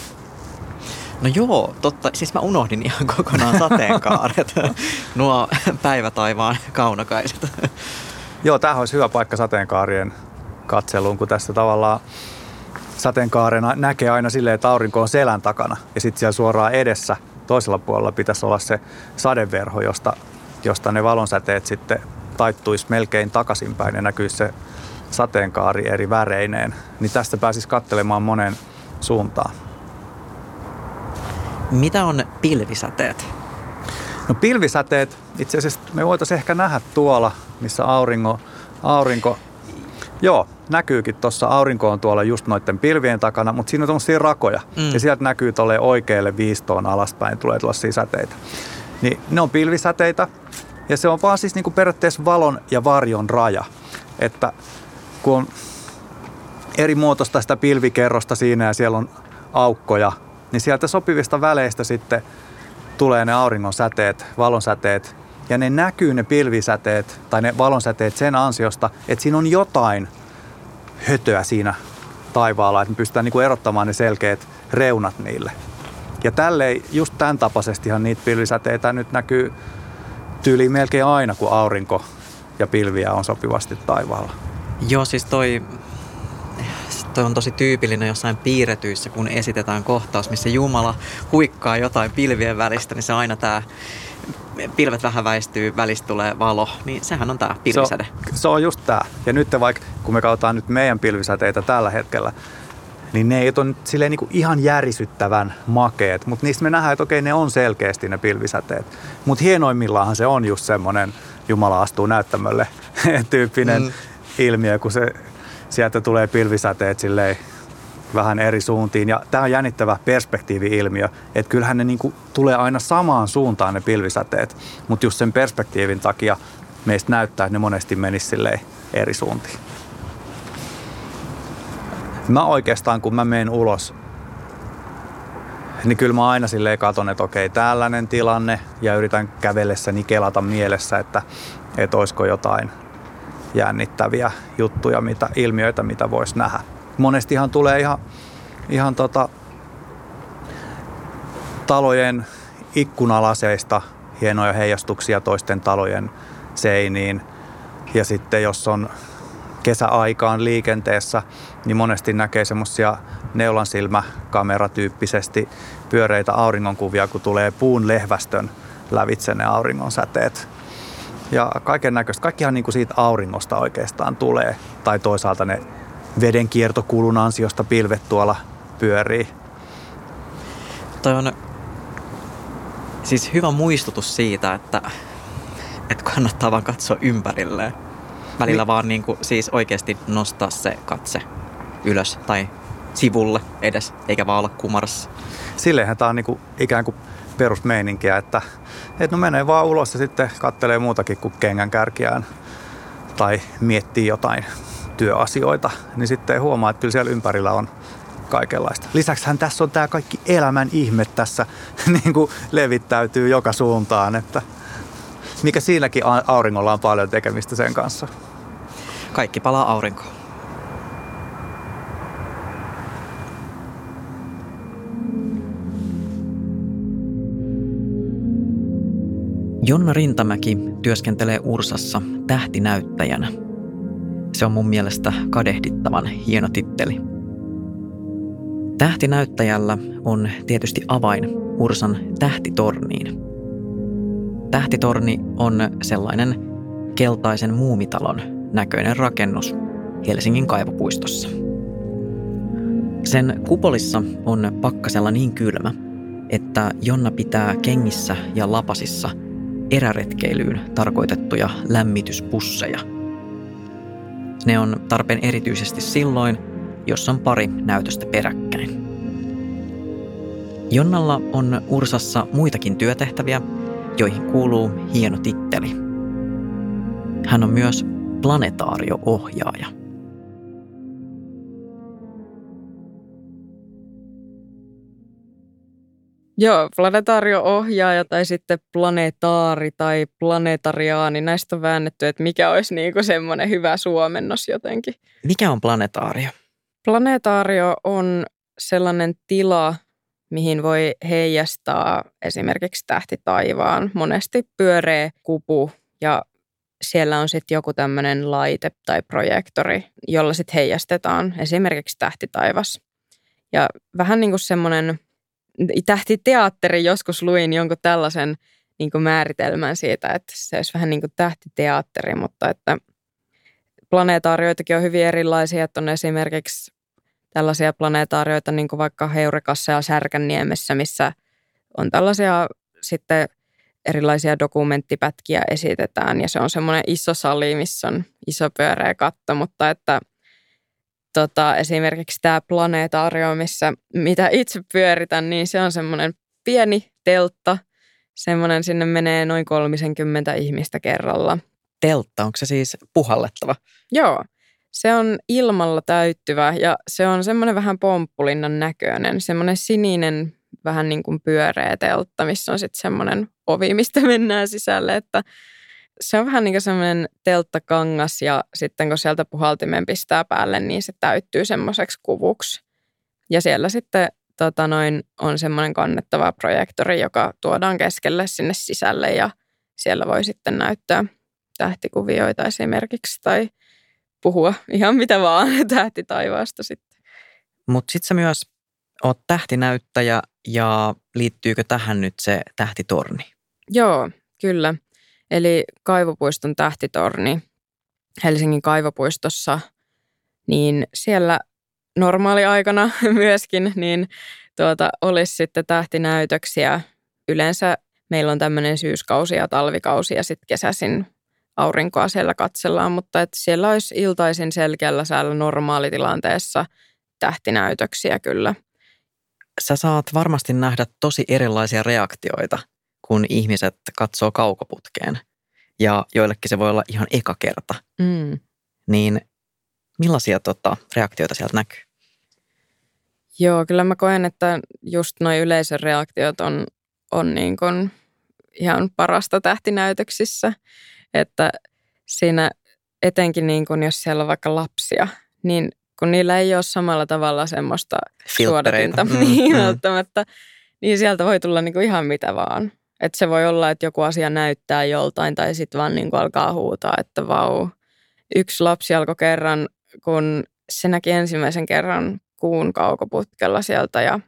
No joo, totta. Siis mä unohdin ihan kokonaan sateenkaaret. Nuo päivätaivaan kaunokaiset. joo, tämä olisi hyvä paikka sateenkaarien katseluun, kun tässä tavallaan sateenkaarena näkee aina silleen, että aurinko on selän takana ja sitten siellä suoraan edessä toisella puolella pitäisi olla se sadeverho, josta, josta ne valonsäteet sitten taittuisi melkein takaisinpäin ja näkyisi se sateenkaari eri väreineen. Niin tästä pääsisi katselemaan monen suuntaan. Mitä on pilvisäteet? No pilvisäteet, itse asiassa me voitaisiin ehkä nähdä tuolla, missä aurinko, aurinko Joo, näkyykin tuossa aurinko on tuolla just noiden pilvien takana, mutta siinä on tuollaisia rakoja. Mm. Ja sieltä näkyy tuolle oikealle viistoon alaspäin, tulee tuollaisia säteitä. Niin ne on pilvisäteitä ja se on vaan siis niinku periaatteessa valon ja varjon raja. Että kun on eri muotoista sitä pilvikerrosta siinä ja siellä on aukkoja, niin sieltä sopivista väleistä sitten tulee ne auringon säteet, valon säteet ja ne näkyy ne pilvisäteet tai ne valonsäteet sen ansiosta, että siinä on jotain hötöä siinä taivaalla, että me pystytään niinku erottamaan ne selkeät reunat niille. Ja tälleen, just tämän tapaisestihan niitä pilvisäteitä nyt näkyy tyyliin melkein aina, kun aurinko ja pilviä on sopivasti taivaalla. Joo, siis toi, toi on tosi tyypillinen jossain piirretyissä, kun esitetään kohtaus, missä Jumala huikkaa jotain pilvien välistä, niin se aina tämä pilvet vähän väistyy, välistä tulee valo, niin sehän on tämä pilvisäde. Se on, se on just tämä. Ja nyt vaikka, kun me katsotaan nyt meidän pilvisäteitä tällä hetkellä, niin ne ei ole silleen niin kuin ihan järisyttävän makeet, mutta niistä me nähdään, että okei, ne on selkeästi ne pilvisäteet. Mutta hienoimmillaanhan se on just semmoinen Jumala astuu näyttämölle tyyppinen mm. ilmiö, kun se sieltä tulee pilvisäteet silleen vähän eri suuntiin. Ja tämä on jännittävä perspektiivi-ilmiö, että kyllähän ne niin kuin tulee aina samaan suuntaan ne pilvisäteet, mutta just sen perspektiivin takia meistä näyttää, että ne monesti menisi eri suuntiin. Mä oikeastaan, kun mä menen ulos niin kyllä mä aina silleen katon, että okei, tällainen tilanne ja yritän kävellessäni kelata mielessä, että, että olisiko jotain jännittäviä juttuja, mitä, ilmiöitä, mitä voisi nähdä. Monestihan tulee ihan, ihan tota, talojen ikkunalaseista hienoja heijastuksia toisten talojen seiniin. Ja sitten jos on kesäaikaan liikenteessä, niin monesti näkee semmoisia neulansilmäkameratyyppisesti pyöreitä auringonkuvia, kun tulee puun lehvästön lävitse ne auringon säteet. Ja kaiken näköistä, kaikkihan niin kuin siitä auringosta oikeastaan tulee. Tai toisaalta ne vedenkiertokulun ansiosta pilvet tuolla pyörii. Toi on siis hyvä muistutus siitä, että, että kannattaa vaan katsoa ympärilleen. Välillä niin. vaan niin kuin, siis oikeasti nostaa se katse ylös tai sivulle edes, eikä vaan olla kumarassa. Silleenhän tämä on niin kuin, ikään kuin perusmeininkiä, että, että no menee vaan ulos ja sitten kattelee muutakin kuin kengän kärkiään tai miettii jotain työasioita, niin sitten huomaa, että kyllä siellä ympärillä on kaikenlaista. Lisäksihän tässä on tämä kaikki elämän ihme tässä niin kuin levittäytyy joka suuntaan, että mikä siinäkin auringolla on paljon tekemistä sen kanssa. Kaikki palaa aurinkoon. Jonna Rintamäki työskentelee Ursassa tähtinäyttäjänä. Se on mun mielestä kadehdittavan hieno titteli. Tähtinäyttäjällä on tietysti avain Ursan tähtitorniin. Tähtitorni on sellainen keltaisen muumitalon näköinen rakennus Helsingin kaivopuistossa. Sen kupolissa on pakkasella niin kylmä, että Jonna pitää kengissä ja lapasissa eräretkeilyyn tarkoitettuja lämmityspusseja. Ne on tarpeen erityisesti silloin, jos on pari näytöstä peräkkäin. Jonnalla on Ursassa muitakin työtehtäviä, joihin kuuluu hieno titteli. Hän on myös planetaario-ohjaaja. Joo, planetaario-ohjaaja tai sitten planetaari tai planetariaani. Näistä on väännetty, että mikä olisi niin kuin semmoinen hyvä suomennos jotenkin. Mikä on planetaario? Planetaario on sellainen tila, mihin voi heijastaa esimerkiksi tähti taivaan. Monesti pyöreä kupu ja siellä on sitten joku tämmöinen laite tai projektori, jolla sitten heijastetaan esimerkiksi tähti taivas. Ja vähän niin kuin semmoinen tähtiteatteri, joskus luin jonkun tällaisen niin kuin määritelmän siitä, että se olisi vähän niin kuin tähtiteatteri, mutta että planeetaarioitakin on hyvin erilaisia, että on esimerkiksi tällaisia planeetaarioita niin kuin vaikka Heurekassa ja Särkänniemessä, missä on tällaisia sitten erilaisia dokumenttipätkiä esitetään ja se on semmoinen iso sali, missä on iso pyöreä katto, mutta että tota, esimerkiksi tämä planeetaario, missä mitä itse pyöritän, niin se on semmoinen pieni teltta, semmoinen sinne menee noin 30 ihmistä kerralla. Teltta, onko se siis puhallettava? Joo, se on ilmalla täyttyvä ja se on semmoinen vähän pomppulinnan näköinen, semmoinen sininen vähän niin kuin pyöreä teltta, missä on sitten semmoinen ovi, mistä mennään sisälle, että se on vähän niin kuin semmoinen telttakangas ja sitten kun sieltä puhaltimen pistää päälle, niin se täyttyy semmoiseksi kuvuksi. Ja siellä sitten tota noin, on semmoinen kannettava projektori, joka tuodaan keskelle sinne sisälle ja siellä voi sitten näyttää tähtikuvioita esimerkiksi tai puhua ihan mitä vaan tähtitaivaasta sitten. Mutta sitten sä myös oot tähtinäyttäjä ja liittyykö tähän nyt se tähtitorni? Joo, kyllä. Eli Kaivopuiston tähtitorni Helsingin kaivopuistossa, niin siellä normaaliaikana myöskin, niin tuota, olisi sitten tähtinäytöksiä. Yleensä meillä on tämmöinen syyskausi ja talvikausi ja sitten kesäisin aurinkoa siellä katsellaan, mutta että siellä olisi iltaisin selkeällä säällä normaalitilanteessa tähtinäytöksiä kyllä. Sä saat varmasti nähdä tosi erilaisia reaktioita, kun ihmiset katsoo kaukoputkeen. Ja joillekin se voi olla ihan eka kerta. Mm. Niin millaisia tota, reaktioita sieltä näkyy? Joo, kyllä mä koen, että just noin yleisön reaktiot on, on niin kuin ihan parasta tähtinäytöksissä. Että siinä etenkin niin kuin jos siellä on vaikka lapsia, niin kun niillä ei ole samalla tavalla semmoista suodatinta mm, niin mm. välttämättä, niin sieltä voi tulla niin kuin ihan mitä vaan. Että se voi olla, että joku asia näyttää joltain tai sitten vaan niin alkaa huutaa, että vau. Yksi lapsi alkoi kerran, kun se näki ensimmäisen kerran kuun kaukoputkella sieltä ja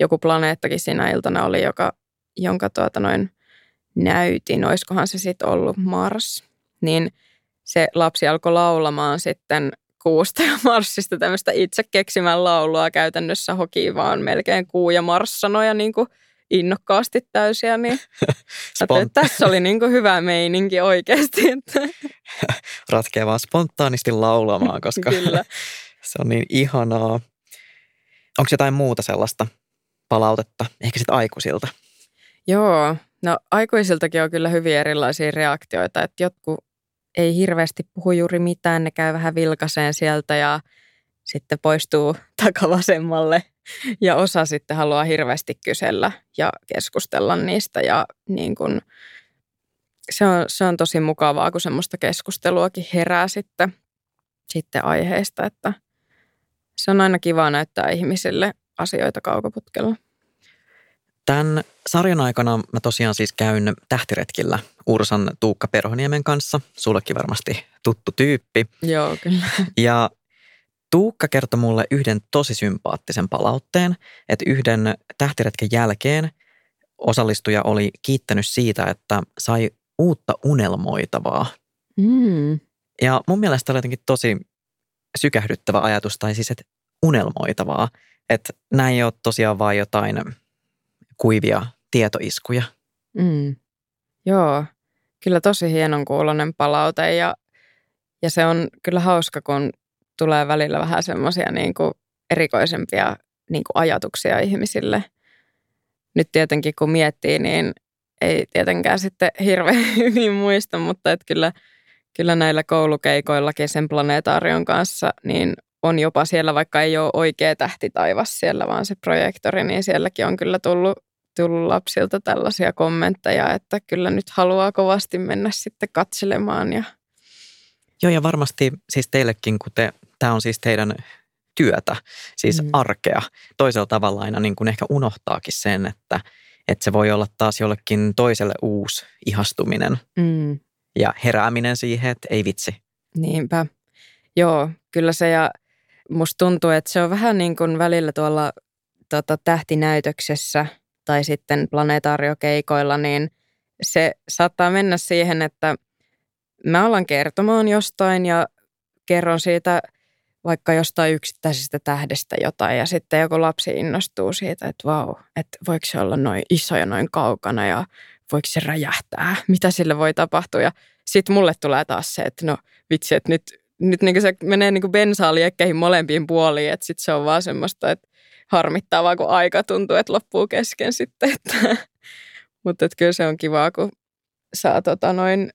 joku planeettakin siinä iltana oli, joka, jonka tuota noin näytin, olisikohan se sitten ollut Mars. Niin se lapsi alkoi laulamaan sitten kuusta ja Marsista tämmöistä itse keksimän laulua käytännössä hoki vaan melkein kuu ja Mars sanoja niin kuin innokkaasti täysiä, niin että tässä oli niin kuin hyvä meininki oikeasti. Että. Ratkee vaan spontaanisti laulamaan, koska Kyllä. se on niin ihanaa. Onko jotain muuta sellaista palautetta, ehkä sitten aikuisilta? Joo, no aikuisiltakin on kyllä hyvin erilaisia reaktioita, että jotkut ei hirveästi puhu juuri mitään, ne käy vähän vilkaseen sieltä ja sitten poistuu takavasemmalle ja osa sitten haluaa hirveästi kysellä ja keskustella niistä ja niin kuin, se, on, se on tosi mukavaa, kun semmoista keskusteluakin herää sitten, sitten aiheesta, että se on aina kiva näyttää ihmisille asioita kaukoputkella. Tämän sarjan aikana mä tosiaan siis käyn tähtiretkillä Ursan Tuukka Perhoniemen kanssa. Sullekin varmasti tuttu tyyppi. Joo, kyllä. Ja Tuukka kertoi mulle yhden tosi sympaattisen palautteen, että yhden tähtiretken jälkeen osallistuja oli kiittänyt siitä, että sai uutta unelmoitavaa. Mm. Ja mun mielestä oli jotenkin tosi sykähdyttävä ajatus, tai siis, että unelmoitavaa. Että näin ei ole tosiaan vain jotain kuivia tietoiskuja. Mm. Joo, kyllä tosi hienon kuulonen palaute ja, ja se on kyllä hauska, kun tulee välillä vähän semmoisia niin erikoisempia niin kuin ajatuksia ihmisille. Nyt tietenkin kun miettii, niin ei tietenkään sitten hirveän hyvin muista, mutta että kyllä, kyllä näillä koulukeikoillakin sen planeetaarion kanssa, niin on jopa siellä, vaikka ei ole oikea tähti taivas siellä, vaan se projektori, niin sielläkin on kyllä tullut, tullut lapsilta tällaisia kommentteja, että kyllä nyt haluaa kovasti mennä sitten katselemaan. Ja... Joo, ja varmasti siis teillekin, kun te, tämä on siis teidän työtä, siis mm. arkea. Toisella tavalla aina niin kuin ehkä unohtaakin sen, että, että se voi olla taas jollekin toiselle uusi ihastuminen mm. ja herääminen siihen, että ei vitsi. Niinpä. Joo, kyllä se ja musta tuntuu, että se on vähän niin kuin välillä tuolla tota, tähtinäytöksessä tai sitten planetaariokeikoilla, niin se saattaa mennä siihen, että mä alan kertomaan jostain ja kerron siitä vaikka jostain yksittäisestä tähdestä jotain ja sitten joku lapsi innostuu siitä, että vau, että voiko se olla noin iso ja noin kaukana ja voiko se räjähtää, mitä sille voi tapahtua ja sitten mulle tulee taas se, että no vitsi, että nyt nyt niin se menee niin bensaa liekkeihin molempiin puoliin, että sitten se on vaan semmoista, että harmittavaa, kun aika tuntuu, että loppuu kesken sitten. Että, mutta kyllä se on kivaa, kun saa tota noin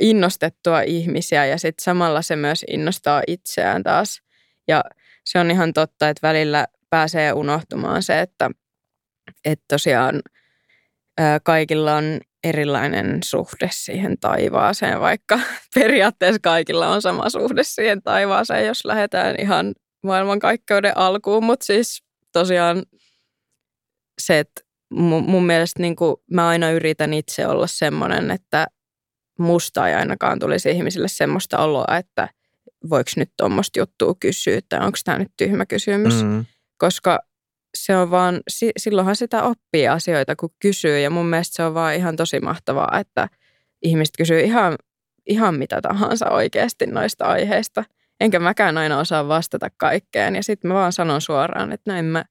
innostettua ihmisiä ja sitten samalla se myös innostaa itseään taas. Ja se on ihan totta, että välillä pääsee unohtumaan se, että, että tosiaan kaikilla on erilainen suhde siihen taivaaseen, vaikka periaatteessa kaikilla on sama suhde siihen taivaaseen, jos lähdetään ihan maailmankaikkeuden alkuun. Mutta siis tosiaan se, että mun, mun mielestä niin kuin mä aina yritän itse olla semmoinen, että musta ei ainakaan tulisi ihmisille semmoista oloa, että voiko nyt tuommoista juttua kysyä tai onko tämä nyt tyhmä kysymys. Mm. Koska se on vaan, silloinhan sitä oppii asioita, kun kysyy. Ja mun mielestä se on vaan ihan tosi mahtavaa, että ihmiset kysyy ihan, ihan mitä tahansa oikeasti noista aiheista. Enkä mäkään aina osaa vastata kaikkeen. Ja sitten mä vaan sanon suoraan, että näin mä,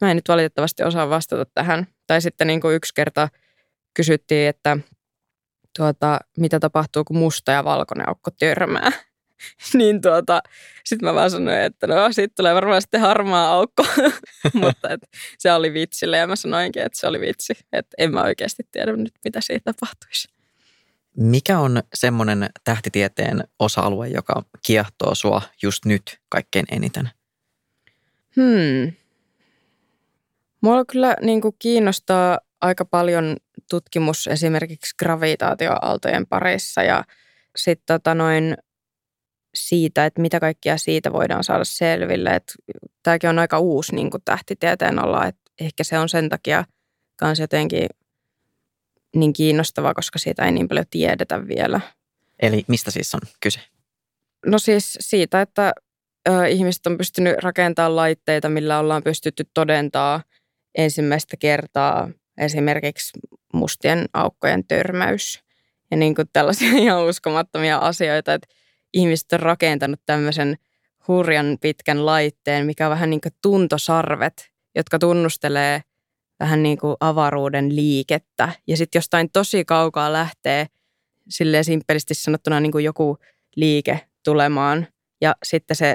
mä en nyt valitettavasti osaa vastata tähän. Tai sitten niin kuin yksi kerta kysyttiin, että tuota, mitä tapahtuu, kun musta ja valkoinen aukko törmää. niin tuota, sitten mä vaan sanoin, että no siitä tulee varmaan sitten harmaa aukko, mutta et, se oli vitsille ja mä sanoinkin, että se oli vitsi, että en mä oikeasti tiedä nyt, mitä siitä tapahtuisi. Mikä on semmoinen tähtitieteen osa-alue, joka kiehtoo sua just nyt kaikkein eniten? Hmm. Mua kyllä niin kuin kiinnostaa aika paljon tutkimus esimerkiksi gravitaatioaaltojen parissa ja sitten tota noin siitä, että mitä kaikkia siitä voidaan saada selville. Että tämäkin on aika uusi niin tähtitieteen ala, että ehkä se on sen takia myös jotenkin niin kiinnostavaa, koska siitä ei niin paljon tiedetä vielä. Eli mistä siis on kyse? No siis siitä, että ö, ihmiset on pystynyt rakentamaan laitteita, millä ollaan pystytty todentaa ensimmäistä kertaa esimerkiksi mustien aukkojen törmäys. Ja niin kuin tällaisia ihan uskomattomia asioita, että ihmiset on rakentanut tämmöisen hurjan pitkän laitteen, mikä on vähän niin kuin tuntosarvet, jotka tunnustelee vähän niin kuin avaruuden liikettä. Ja sitten jostain tosi kaukaa lähtee silleen simppelisti sanottuna niin kuin joku liike tulemaan. Ja sitten se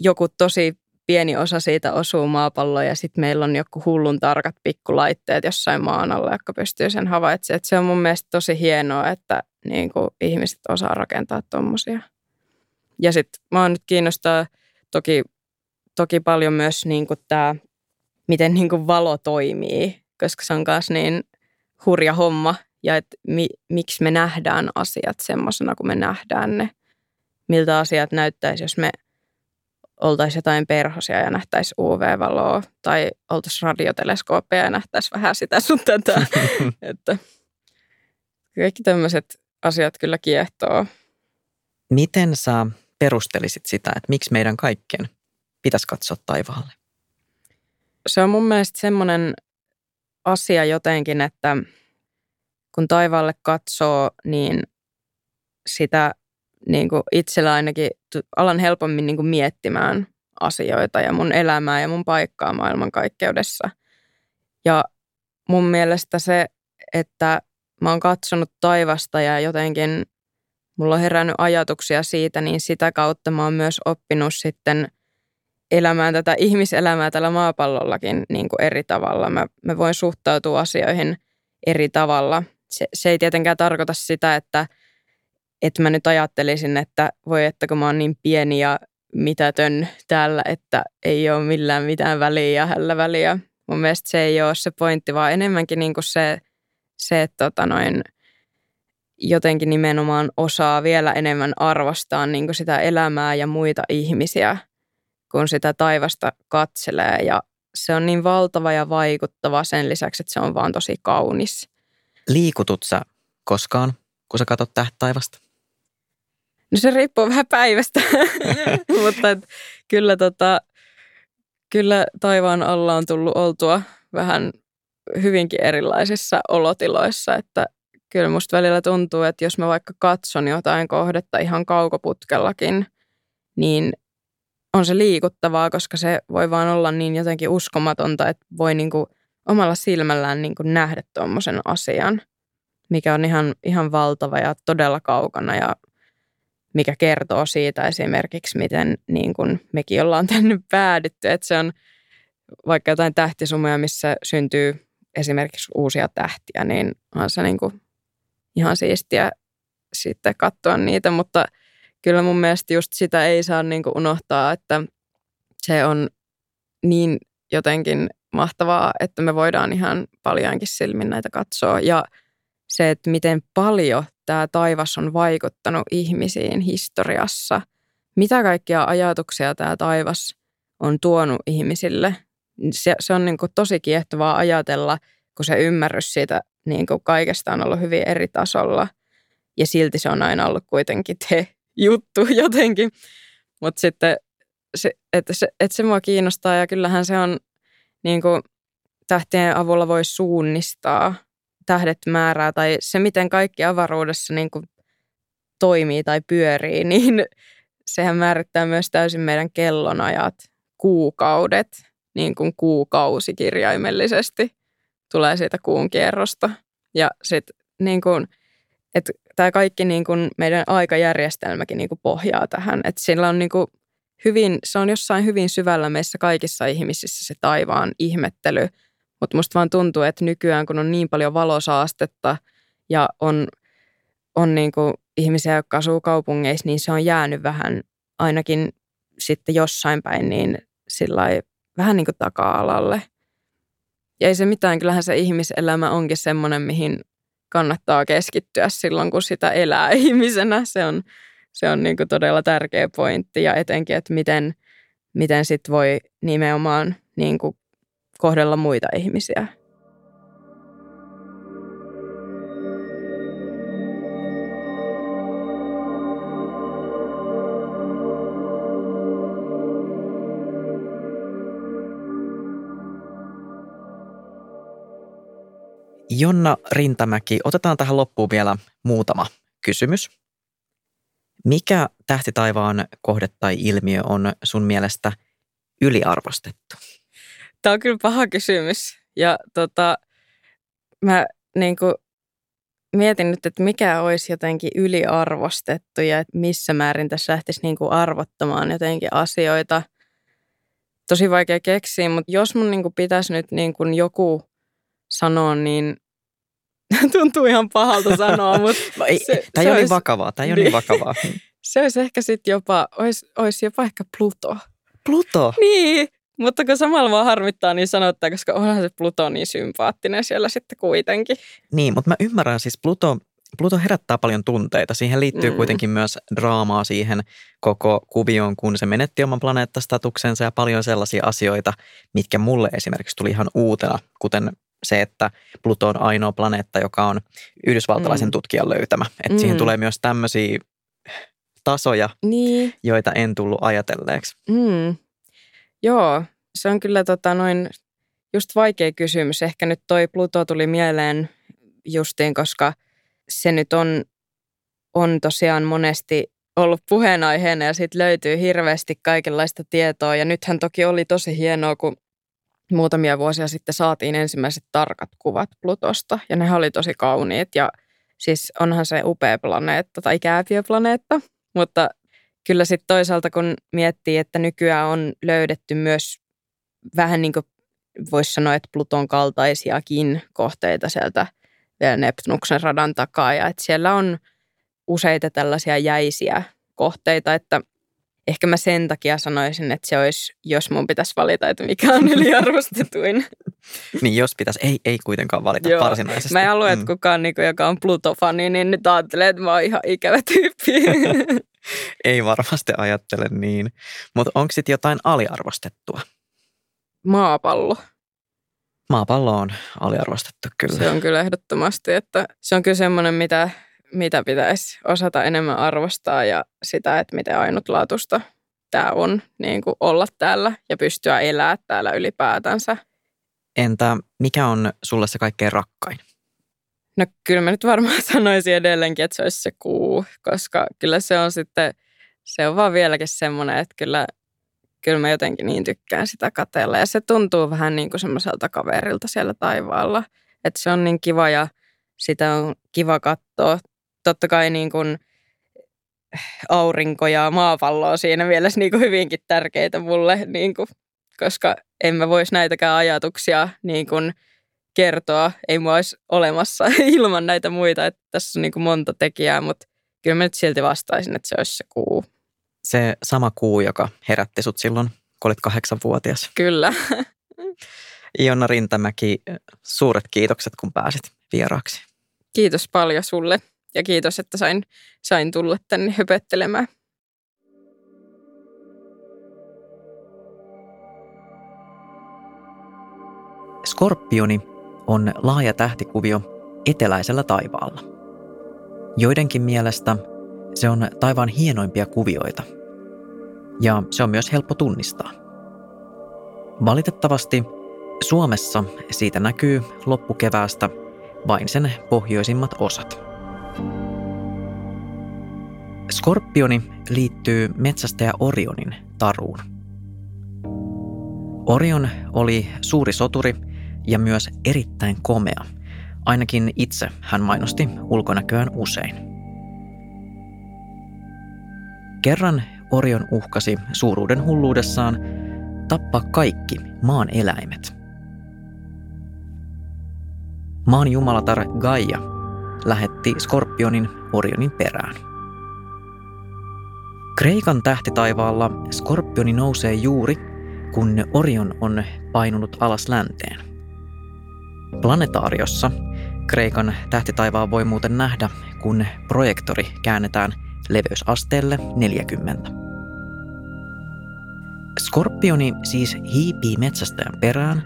joku tosi pieni osa siitä osuu maapalloon ja sitten meillä on joku hullun tarkat pikkulaitteet jossain maan alla, jotka pystyy sen havaitsemaan. Et se on mun mielestä tosi hienoa, että niin kuin ihmiset osaa rakentaa tuommoisia. Ja sitten mä nyt kiinnostaa toki, toki paljon myös niin tämä, miten niin kuin valo toimii, koska se on myös niin hurja homma ja että mi, miksi me nähdään asiat semmoisena kuin me nähdään ne. Miltä asiat näyttäisi, jos me oltaisiin jotain perhosia ja nähtäisi UV-valoa tai oltaisiin radioteleskooppeja ja nähtäisi vähän sitä sun tätä. että kaikki tämmöiset asiat kyllä kiehtoo. Miten sä perustelisit sitä, että miksi meidän kaikkien pitäisi katsoa taivaalle? Se on mun mielestä semmoinen asia jotenkin, että kun taivaalle katsoo, niin sitä niin kuin itsellä ainakin alan helpommin niin kuin miettimään asioita ja mun elämää ja mun paikkaa maailmankaikkeudessa. Ja mun mielestä se, että mä oon katsonut taivasta ja jotenkin mulla on herännyt ajatuksia siitä, niin sitä kautta mä oon myös oppinut sitten elämään tätä ihmiselämää tällä maapallollakin niin kuin eri tavalla. Mä, mä voin suhtautua asioihin eri tavalla. Se, se ei tietenkään tarkoita sitä, että – että mä nyt ajattelisin, että voi että kun mä oon niin pieni ja mitätön täällä, että ei ole millään mitään väliä ja hällä väliä. Mun mielestä se ei ole se pointti, vaan enemmänkin niin kuin se, se että tota noin, jotenkin nimenomaan osaa vielä enemmän arvostaa niin kuin sitä elämää ja muita ihmisiä, kun sitä taivasta katselee. Ja se on niin valtava ja vaikuttava sen lisäksi, että se on vaan tosi kaunis. Liikutut sä koskaan, kun sä katsot tähtä taivasta? No se riippuu vähän päivästä, mutta et, kyllä, tota, kyllä taivaan alla on tullut oltua vähän hyvinkin erilaisissa olotiloissa, että kyllä musta välillä tuntuu, että jos mä vaikka katson jotain kohdetta ihan kaukoputkellakin, niin on se liikuttavaa, koska se voi vaan olla niin jotenkin uskomatonta, että voi niinku omalla silmällään niinku nähdä tuommoisen asian, mikä on ihan, ihan valtava ja todella kaukana ja mikä kertoo siitä esimerkiksi, miten niin kuin mekin ollaan tänne päädytty. Että se on vaikka jotain tähtisumuja, missä syntyy esimerkiksi uusia tähtiä, niin on se niin kuin ihan siistiä sitten katsoa niitä, mutta kyllä mun mielestä just sitä ei saa niin kuin unohtaa, että se on niin jotenkin mahtavaa, että me voidaan ihan paljaankin silmin näitä katsoa. Ja se, että miten paljon tämä taivas on vaikuttanut ihmisiin historiassa. Mitä kaikkia ajatuksia tämä taivas on tuonut ihmisille. Se, se on niin kuin tosi kiehtovaa ajatella, kun se ymmärrys siitä niin kuin kaikesta on ollut hyvin eri tasolla. Ja silti se on aina ollut kuitenkin te juttu jotenkin. Mutta sitten, se, että se, että se mua kiinnostaa ja kyllähän se on niin kuin tähtien avulla voi suunnistaa tähdet määrää tai se, miten kaikki avaruudessa niin kuin toimii tai pyörii, niin sehän määrittää myös täysin meidän kellonajat, kuukaudet, niin kuin kuukausi kirjaimellisesti tulee siitä kuun kierrosta. Ja sitten niin kuin, että tämä kaikki niin kuin meidän aikajärjestelmäkin niin kuin pohjaa tähän, että sillä on niin kuin hyvin, se on jossain hyvin syvällä meissä kaikissa ihmisissä se taivaan ihmettely – mutta musta vaan tuntuu, että nykyään kun on niin paljon valosaastetta ja on, on niin kuin ihmisiä, jotka asuu kaupungeissa, niin se on jäänyt vähän ainakin sitten jossain päin niin sillä vähän niin kuin taka-alalle. Ja ei se mitään, kyllähän se ihmiselämä onkin semmoinen, mihin kannattaa keskittyä silloin, kun sitä elää ihmisenä. Se on, se on niin kuin todella tärkeä pointti ja etenkin, että miten, miten sit voi nimenomaan niin kuin kohdella muita ihmisiä. Jonna Rintamäki, otetaan tähän loppuun vielä muutama kysymys. Mikä tähtitaivaan kohde tai ilmiö on sun mielestä yliarvostettu? Tämä on kyllä paha kysymys. Ja tota, mä niin kuin mietin nyt, että mikä olisi jotenkin yliarvostettu ja että missä määrin tässä lähtisi niin kuin arvottamaan jotenkin asioita. Tosi vaikea keksiä, mutta jos mun niin kuin pitäisi nyt niin kuin joku sanoa, niin tuntuu ihan pahalta sanoa, mutta... Se, tämä ei ole niin vakavaa, tämä ei ole niin, niin vakavaa. Se olisi ehkä sitten jopa, olisi, olisi jopa ehkä Pluto. Pluto? Niin, mutta kun samalla vaan harmittaa niin sanottaa, koska onhan se Pluto niin sympaattinen siellä sitten kuitenkin. Niin, mutta mä ymmärrän siis Pluto, Pluto herättää paljon tunteita. Siihen liittyy mm. kuitenkin myös draamaa siihen koko kuvioon, kun se menetti oman planeettastatuksensa ja paljon sellaisia asioita, mitkä mulle esimerkiksi tuli ihan uutena, kuten se, että Pluto on ainoa planeetta, joka on yhdysvaltalaisen mm. tutkijan löytämä. Että mm. siihen tulee myös tämmöisiä tasoja, niin. joita en tullut ajatelleeksi. Mm. Joo, se on kyllä tota noin just vaikea kysymys. Ehkä nyt toi Pluto tuli mieleen justiin, koska se nyt on, on tosiaan monesti ollut puheenaiheena ja siitä löytyy hirveästi kaikenlaista tietoa. Ja nythän toki oli tosi hienoa, kun muutamia vuosia sitten saatiin ensimmäiset tarkat kuvat Plutosta ja ne oli tosi kauniit ja siis onhan se upea planeetta tai kääpiöplaneetta, mutta kyllä sitten toisaalta kun miettii, että nykyään on löydetty myös vähän niin kuin voisi sanoa, että Pluton kaltaisiakin kohteita sieltä vielä Neptunuksen radan takaa ja että siellä on useita tällaisia jäisiä kohteita, että ehkä mä sen takia sanoisin, että se olisi, jos mun pitäisi valita, että mikä on yliarvostetuin. niin jos pitäisi, ei, ei kuitenkaan valita Joo. varsinaisesti. Mä en halua, että mm. kukaan, niin kuin, joka on Pluto-fani, niin nyt ajattelee, että mä oon ihan ikävä tyyppi. ei varmasti ajattele niin. Mutta onko sitten jotain aliarvostettua? Maapallo. Maapallo on aliarvostettu kyllä. Se on kyllä ehdottomasti, että se on kyllä semmoinen, mitä mitä pitäisi osata enemmän arvostaa ja sitä, että miten ainutlaatuista tämä on niin kuin olla täällä ja pystyä elämään täällä ylipäätänsä. Entä mikä on sulle se kaikkein rakkain? No kyllä mä nyt varmaan sanoisin edelleenkin, että se olisi se kuu, koska kyllä se on sitten, se on vaan vieläkin semmoinen, että kyllä, kyllä mä jotenkin niin tykkään sitä katella. Ja se tuntuu vähän niin kuin semmoiselta kaverilta siellä taivaalla, että se on niin kiva ja sitä on kiva katsoa totta kai niin kuin aurinko ja maapallo on siinä mielessä niin kuin hyvinkin tärkeitä mulle, niin kuin, koska en mä voisi näitäkään ajatuksia niin kuin kertoa. Ei mua olisi olemassa ilman näitä muita, että tässä on niin kuin monta tekijää, mutta kyllä mä nyt silti vastaisin, että se olisi se kuu. Se sama kuu, joka herätti sut silloin, kun olit kahdeksanvuotias. Kyllä. Ionna Rintamäki, suuret kiitokset, kun pääsit vieraaksi. Kiitos paljon sulle ja kiitos, että sain, sain tulla tänne höpöttelemään. Skorpioni on laaja tähtikuvio eteläisellä taivaalla. Joidenkin mielestä se on taivaan hienoimpia kuvioita. Ja se on myös helppo tunnistaa. Valitettavasti Suomessa siitä näkyy loppukeväästä vain sen pohjoisimmat osat. Skorpioni liittyy metsästäjä Orionin taruun. Orion oli suuri soturi ja myös erittäin komea. Ainakin itse hän mainosti ulkonäköään usein. Kerran Orion uhkasi suuruuden hulluudessaan tappaa kaikki maan eläimet. Maan jumalatar Gaia lähetti Skorpionin Orionin perään. Kreikan tähtitaivaalla Skorpioni nousee juuri, kun Orion on painunut alas länteen. Planetaariossa Kreikan tähtitaivaan voi muuten nähdä, kun projektori käännetään leveysasteelle 40. Skorpioni siis hiipii metsästäjän perään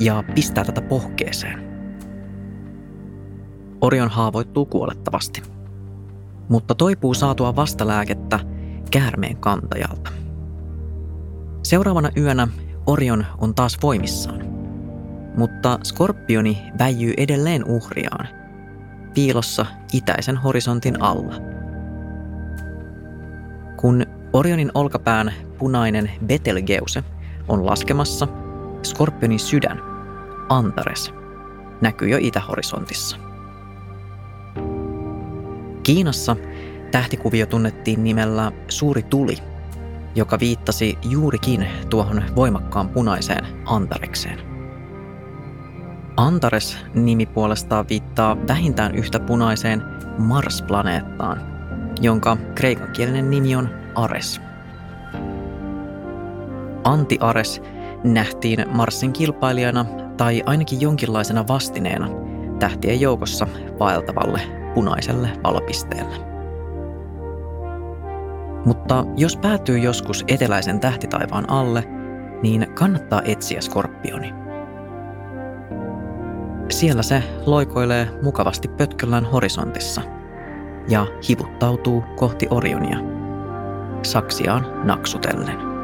ja pistää tätä pohkeeseen. Orion haavoittuu kuolettavasti, mutta toipuu saatua vastalääkettä käärmeen kantajalta. Seuraavana yönä Orion on taas voimissaan, mutta Skorpioni väijyy edelleen uhriaan, piilossa itäisen horisontin alla. Kun Orionin olkapään punainen Betelgeuse on laskemassa, Skorpionin sydän, Antares, näkyy jo itähorisontissa. Kiinassa tähtikuvio tunnettiin nimellä Suuri tuli, joka viittasi juurikin tuohon voimakkaan punaiseen Antarekseen. Antares-nimi puolestaan viittaa vähintään yhtä punaiseen Mars-planeettaan, jonka kreikankielinen nimi on Ares. Anti-Ares nähtiin Marsin kilpailijana tai ainakin jonkinlaisena vastineena tähtien joukossa vaeltavalle punaiselle valopisteelle. Mutta jos päätyy joskus eteläisen tähtitaivaan alle, niin kannattaa etsiä skorpioni. Siellä se loikoilee mukavasti pötköllään horisontissa ja hivuttautuu kohti Orionia, saksiaan naksutellen.